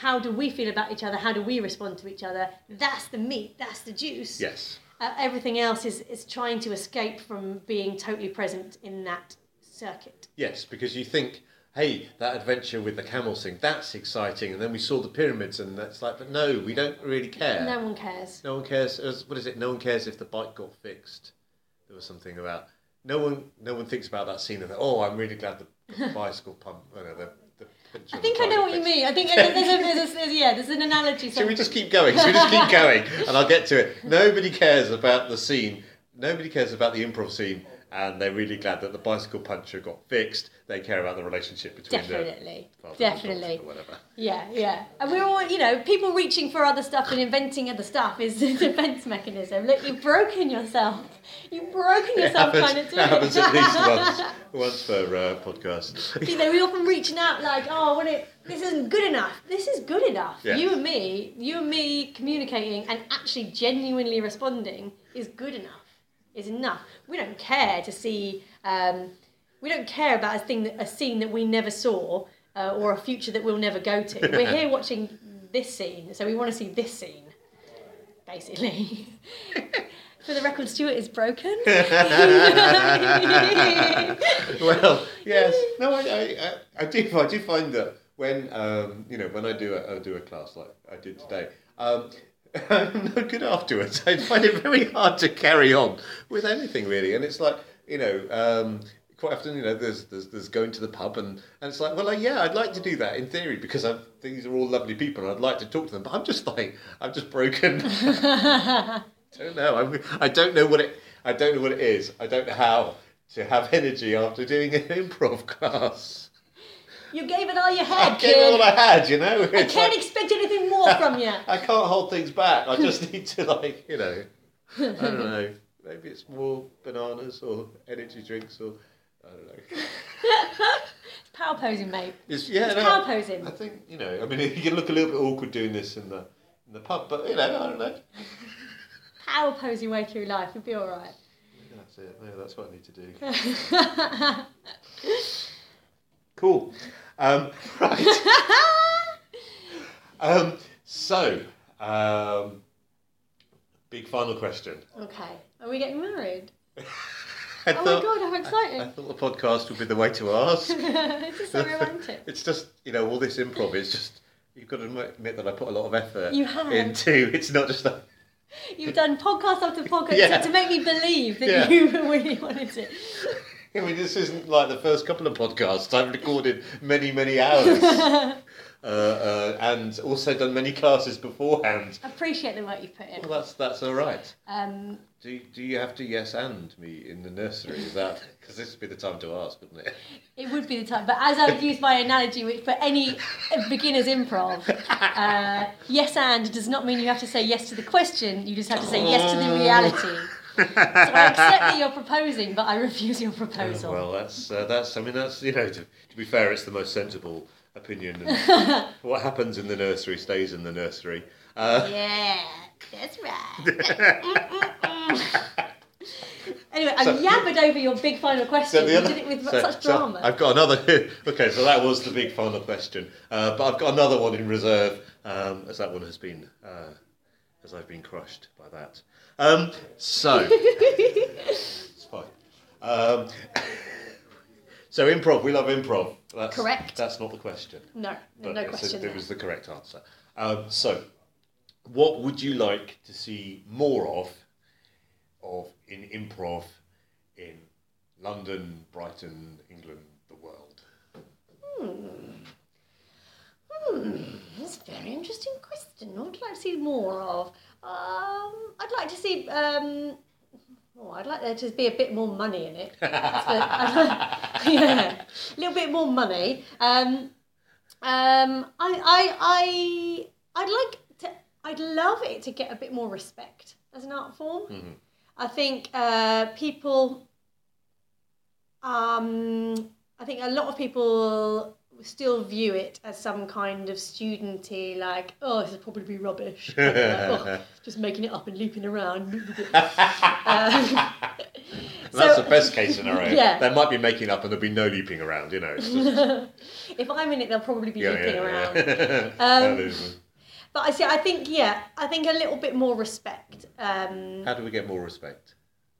how do we feel about each other? How do we respond to each other? That's the meat. That's the juice. Yes. Uh, everything else is is trying to escape from being totally present in that circuit. Yes, because you think, hey, that adventure with the camel thing, that's exciting. And then we saw the pyramids, and that's like, but no, we don't really care. No one cares. No one cares. What is it? No one cares if the bike got fixed. There was something about no one. No one thinks about that scene of oh, I'm really glad the, bicycle pump. No, the, I think I know what you mean. I think there's, there's, a, there's, yeah, there's an analogy. Should we just keep going? Should we just keep going? And I'll get to it. Nobody cares about the scene. Nobody cares about the improv scene, and they're really glad that the bicycle puncher got fixed. They care about the relationship between them. Definitely. the Definitely. whatever. Yeah, yeah. And we're all, you know, people reaching for other stuff and inventing other stuff is a defense mechanism. Look, you've broken yourself. You've broken It yourself happens, trying to do it happens at least it. once, once per uh, podcast. you know, we often reaching out like, oh, what it, this isn't good enough. This is good enough. Yes. You and me, you and me communicating and actually genuinely responding is good enough. Is enough. We don't care to see. Um, we don't care about a thing, that, a scene that we never saw, uh, or a future that we'll never go to. We're here watching this scene, so we want to see this scene, basically. For the record, Stuart is broken. well, yes. No, I, I, I, do. I do find that when um, you know when I do a, I do a class like I did today, um, I'm not good afterwards. I find it very hard to carry on with anything really, and it's like you know. Um, Quite often, you know, there's, there's there's going to the pub, and, and it's like, well, like, yeah, I'd like to do that in theory because I'm, these are all lovely people, and I'd like to talk to them. But I'm just like, I'm just broken. don't know. I'm, I don't know what it. I don't know what it is. I don't know how to have energy after doing an improv class. You gave it all you I had, gave it kid. all I had, you know. I can't like, expect anything more from you. I can't hold things back. I just need to, like, you know. I don't know. Maybe it's more bananas or energy drinks or I don't know. it's Power posing, mate. It's, yeah, It's no, power posing. I think you know. I mean, you can look a little bit awkward doing this in the in the pub, but you know, I don't know. Power posing way through life. You'll be all right. That's it. Maybe that's what I need to do. Cool. Um, right. um, so, um, big final question. okay. Are we getting married? I Oh my god, how exciting! I exciting. thought the podcast would be the way to ask. this is so romantic. it's just, you know, all this improv is just You've got to admit that I put a lot of effort You have. into. It's not just You've done podcast after podcast Yeah. to, to make me believe that Yeah. you really wanted it. I mean, this isn't like the first couple of podcasts. I've recorded many, many hours, uh, uh, and also done many classes beforehand. I appreciate the work you've put in. Well, that's that's all right. Um, Do do you have to yes and me in the nursery? Is that because this would be the time to ask, wouldn't it? it would be the time, but as I've used my analogy, which for any beginner's improv, uh, yes and does not mean you have to say yes to the question. You just have to say yes to the reality. So I accept that you're proposing, but I refuse your proposal. Well, that's uh, that's. I mean, that's you know. To, to be fair, it's the most sensible opinion. What happens in the nursery stays in the nursery. Uh, Yeah, that's right. anyway, I So- yabbered over your big final question. you did it with so- such so drama. I've got another. okay, so that was the big final question, uh, but I've got another one in reserve, um, as that one has been, uh, as I've been crushed by that. Um, so it's fine. Um, so improv, we love improv. That's, Correct. That's not the question. No, But no question. It there. was the correct answer. Um, so, what would you like to see more of, of in improv, in London, Brighton, England, the world? That's a very interesting question. What would I like to see more of? Um, I'd like to see. Um, oh, I'd like there to be a bit more money in it. That's what- I'd like- yeah, a little bit more money. Um, um, I, I, I, I'd like to. I'd love it to get a bit more respect as an art form. I think uh, people. Um, I think a lot of people still view it as some kind of studenty, like, oh, this is probably be rubbish. Like, oh, just making it up and looping around. Um, That's so- the best case scenario. Yeah. They might be making up and there'll be no looping around, you know. Just, if I'm in it, they'll probably be yeah, looping yeah, around. yeah. Um, But I see. I think yeah. I think a little bit more respect. Um, How do we get more respect?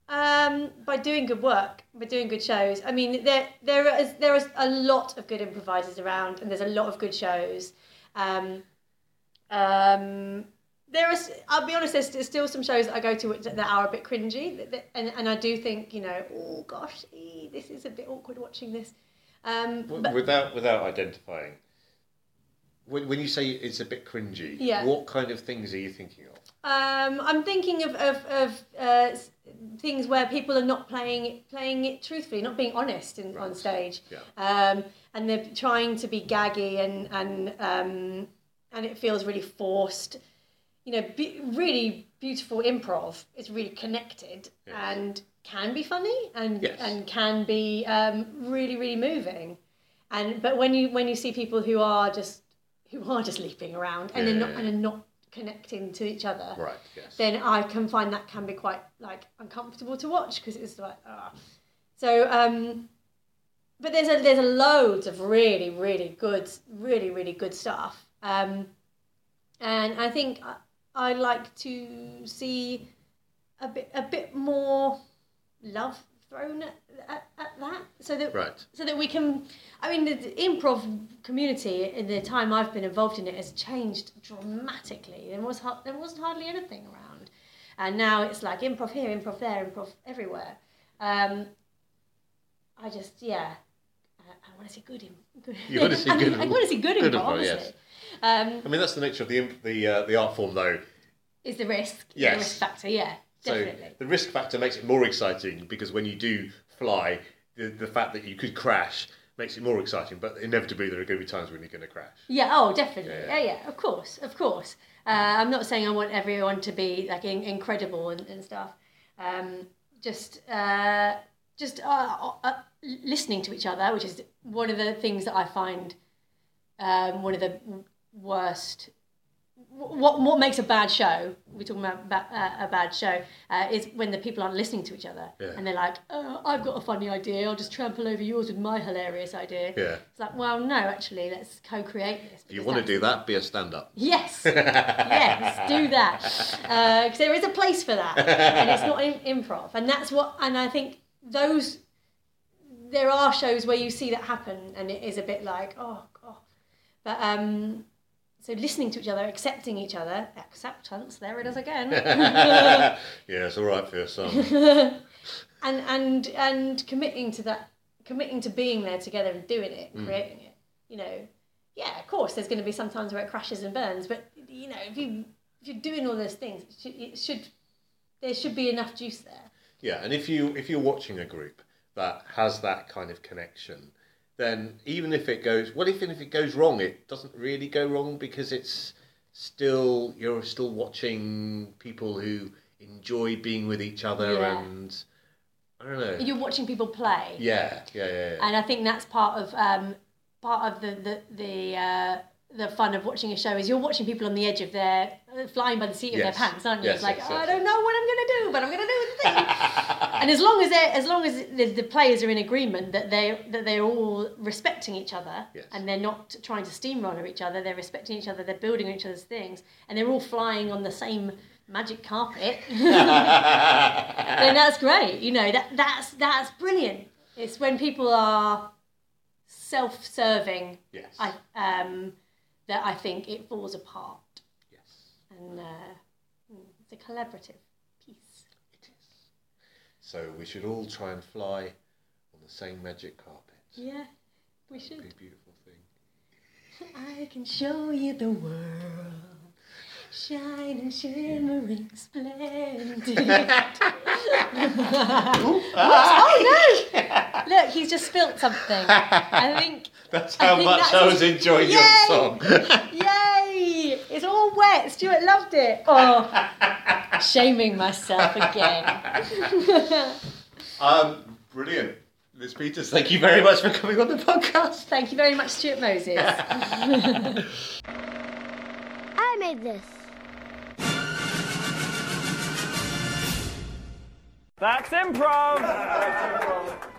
Um, by doing good work, by doing good shows. I mean, there there is there is a lot of good improvisers around, and there's a lot of good shows. Um, um, there is. I'll be honest. There's, there's still some shows that I go to which, that are a bit cringy, that, that, and and I do think you know, oh gosh, ee, this is a bit awkward watching this. Um, but without without identifying. When, when you say it's a bit cringy, Yeah. what kind of things are you thinking of? Um, I'm thinking of, of, of uh, things where people are not playing playing it truthfully, not being honest in, on stage, Yeah. um, and they're trying to be gaggy and and um, and it feels really forced. You know, be, really beautiful improv. It's really connected and can be funny and Yes. and can be um, really really moving. And but when you when you see people who are just who are just leaping around and Yeah, they're not and are not connecting to each other, Right. Yes. then I can find that can be quite like uncomfortable to watch because it's like ah. So um, but there's a there's a loads of really really good really really good stuff. Um, and I think I, I like to see a bit a bit more love thrown at, at, at that so that Right. so that we can i mean the, the improv community in the time i've been involved in it has changed dramatically there was there wasn't hardly anything around and now it's like improv here improv there improv everywhere um, i just yeah i, I want to see good, im- good You wanna see good- i want to see good, good improv improv, obviously yes. um, I mean, that's the nature of the imp- the uh, the art form, though. is the risk Yes. the risk factor yeah So definitely the risk factor makes it more exciting because when you do fly, the, the fact that you could crash makes it more exciting. But inevitably, there are going to be times when you're going to crash. Yeah, oh, definitely. Yeah, Yeah, yeah. yeah, of course, of course. Uh, I'm not saying I want everyone to be like in, incredible and, and stuff. Um, just, uh, just uh, uh, listening to each other, which is one of the things that I find um, one of the worst. What what makes a bad show? We're talking about ba- uh, a bad show. Uh, is when the people aren't listening to each other Yeah. and they're like, "Oh, I've got a funny idea. I'll just trample over yours with my hilarious idea." Yeah. It's like, well, no, actually, let's co-create this. If you want to do that, be a stand-up. Yes, yes, do that. Because there is a place for that, and it's not in improv, and that's what. And I think those there are shows where you see that happen, and it is a bit like, oh god. But um, so listening to each other, accepting each other, acceptance. There it is again. yeah, it's all right for your son. and and and committing to that committing to being there together and doing it Mm. creating it you know yeah of course there's going to be some times where it crashes and burns but you know if you if you're doing all those things it should, it should there should be enough juice there Yeah, and if you if you're watching a group that has that kind of connection, then even if it goes well, even if it goes wrong, it doesn't really go wrong because it's still you're still watching people who enjoy being with each other Yeah. and I don't know. you're watching people play Yeah, yeah, yeah. yeah. and I think that's part of um, part of the the the, uh, the fun of watching a show is you're watching people on the edge of their uh, flying by the seat of Yes. their pants, aren't you? Yes, it's like yes, "Oh, I don't know what I'm going to do, but I'm going to do the thing. and as long as they as long as the, the players are in agreement that they that they're all respecting each other Yes. and they're not trying to steamroller each other, they're respecting each other, they're building each other's things, and they're all flying on the same magic carpet. then that's great. You know that that's that's brilliant. It's when people are self-serving. yes. I um that I think it falls apart, yes. and uh, mm, it's a collaborative piece. It is. So we should all try and fly on the same magic carpet. Yeah, we It'd be should. a beautiful thing. I can show you the world, shining, shimmering, splendid. Ah. oh no! Look, he's just spilt something. I think. That's I how think much that's I a- was enjoying your song. Yay! It's all wet. Stuart loved it. Oh, shaming myself again. Um, brilliant. Liz Peters, thank you very much for coming on the podcast. Thank you very much, Stuart Moses. I made this. That's improv.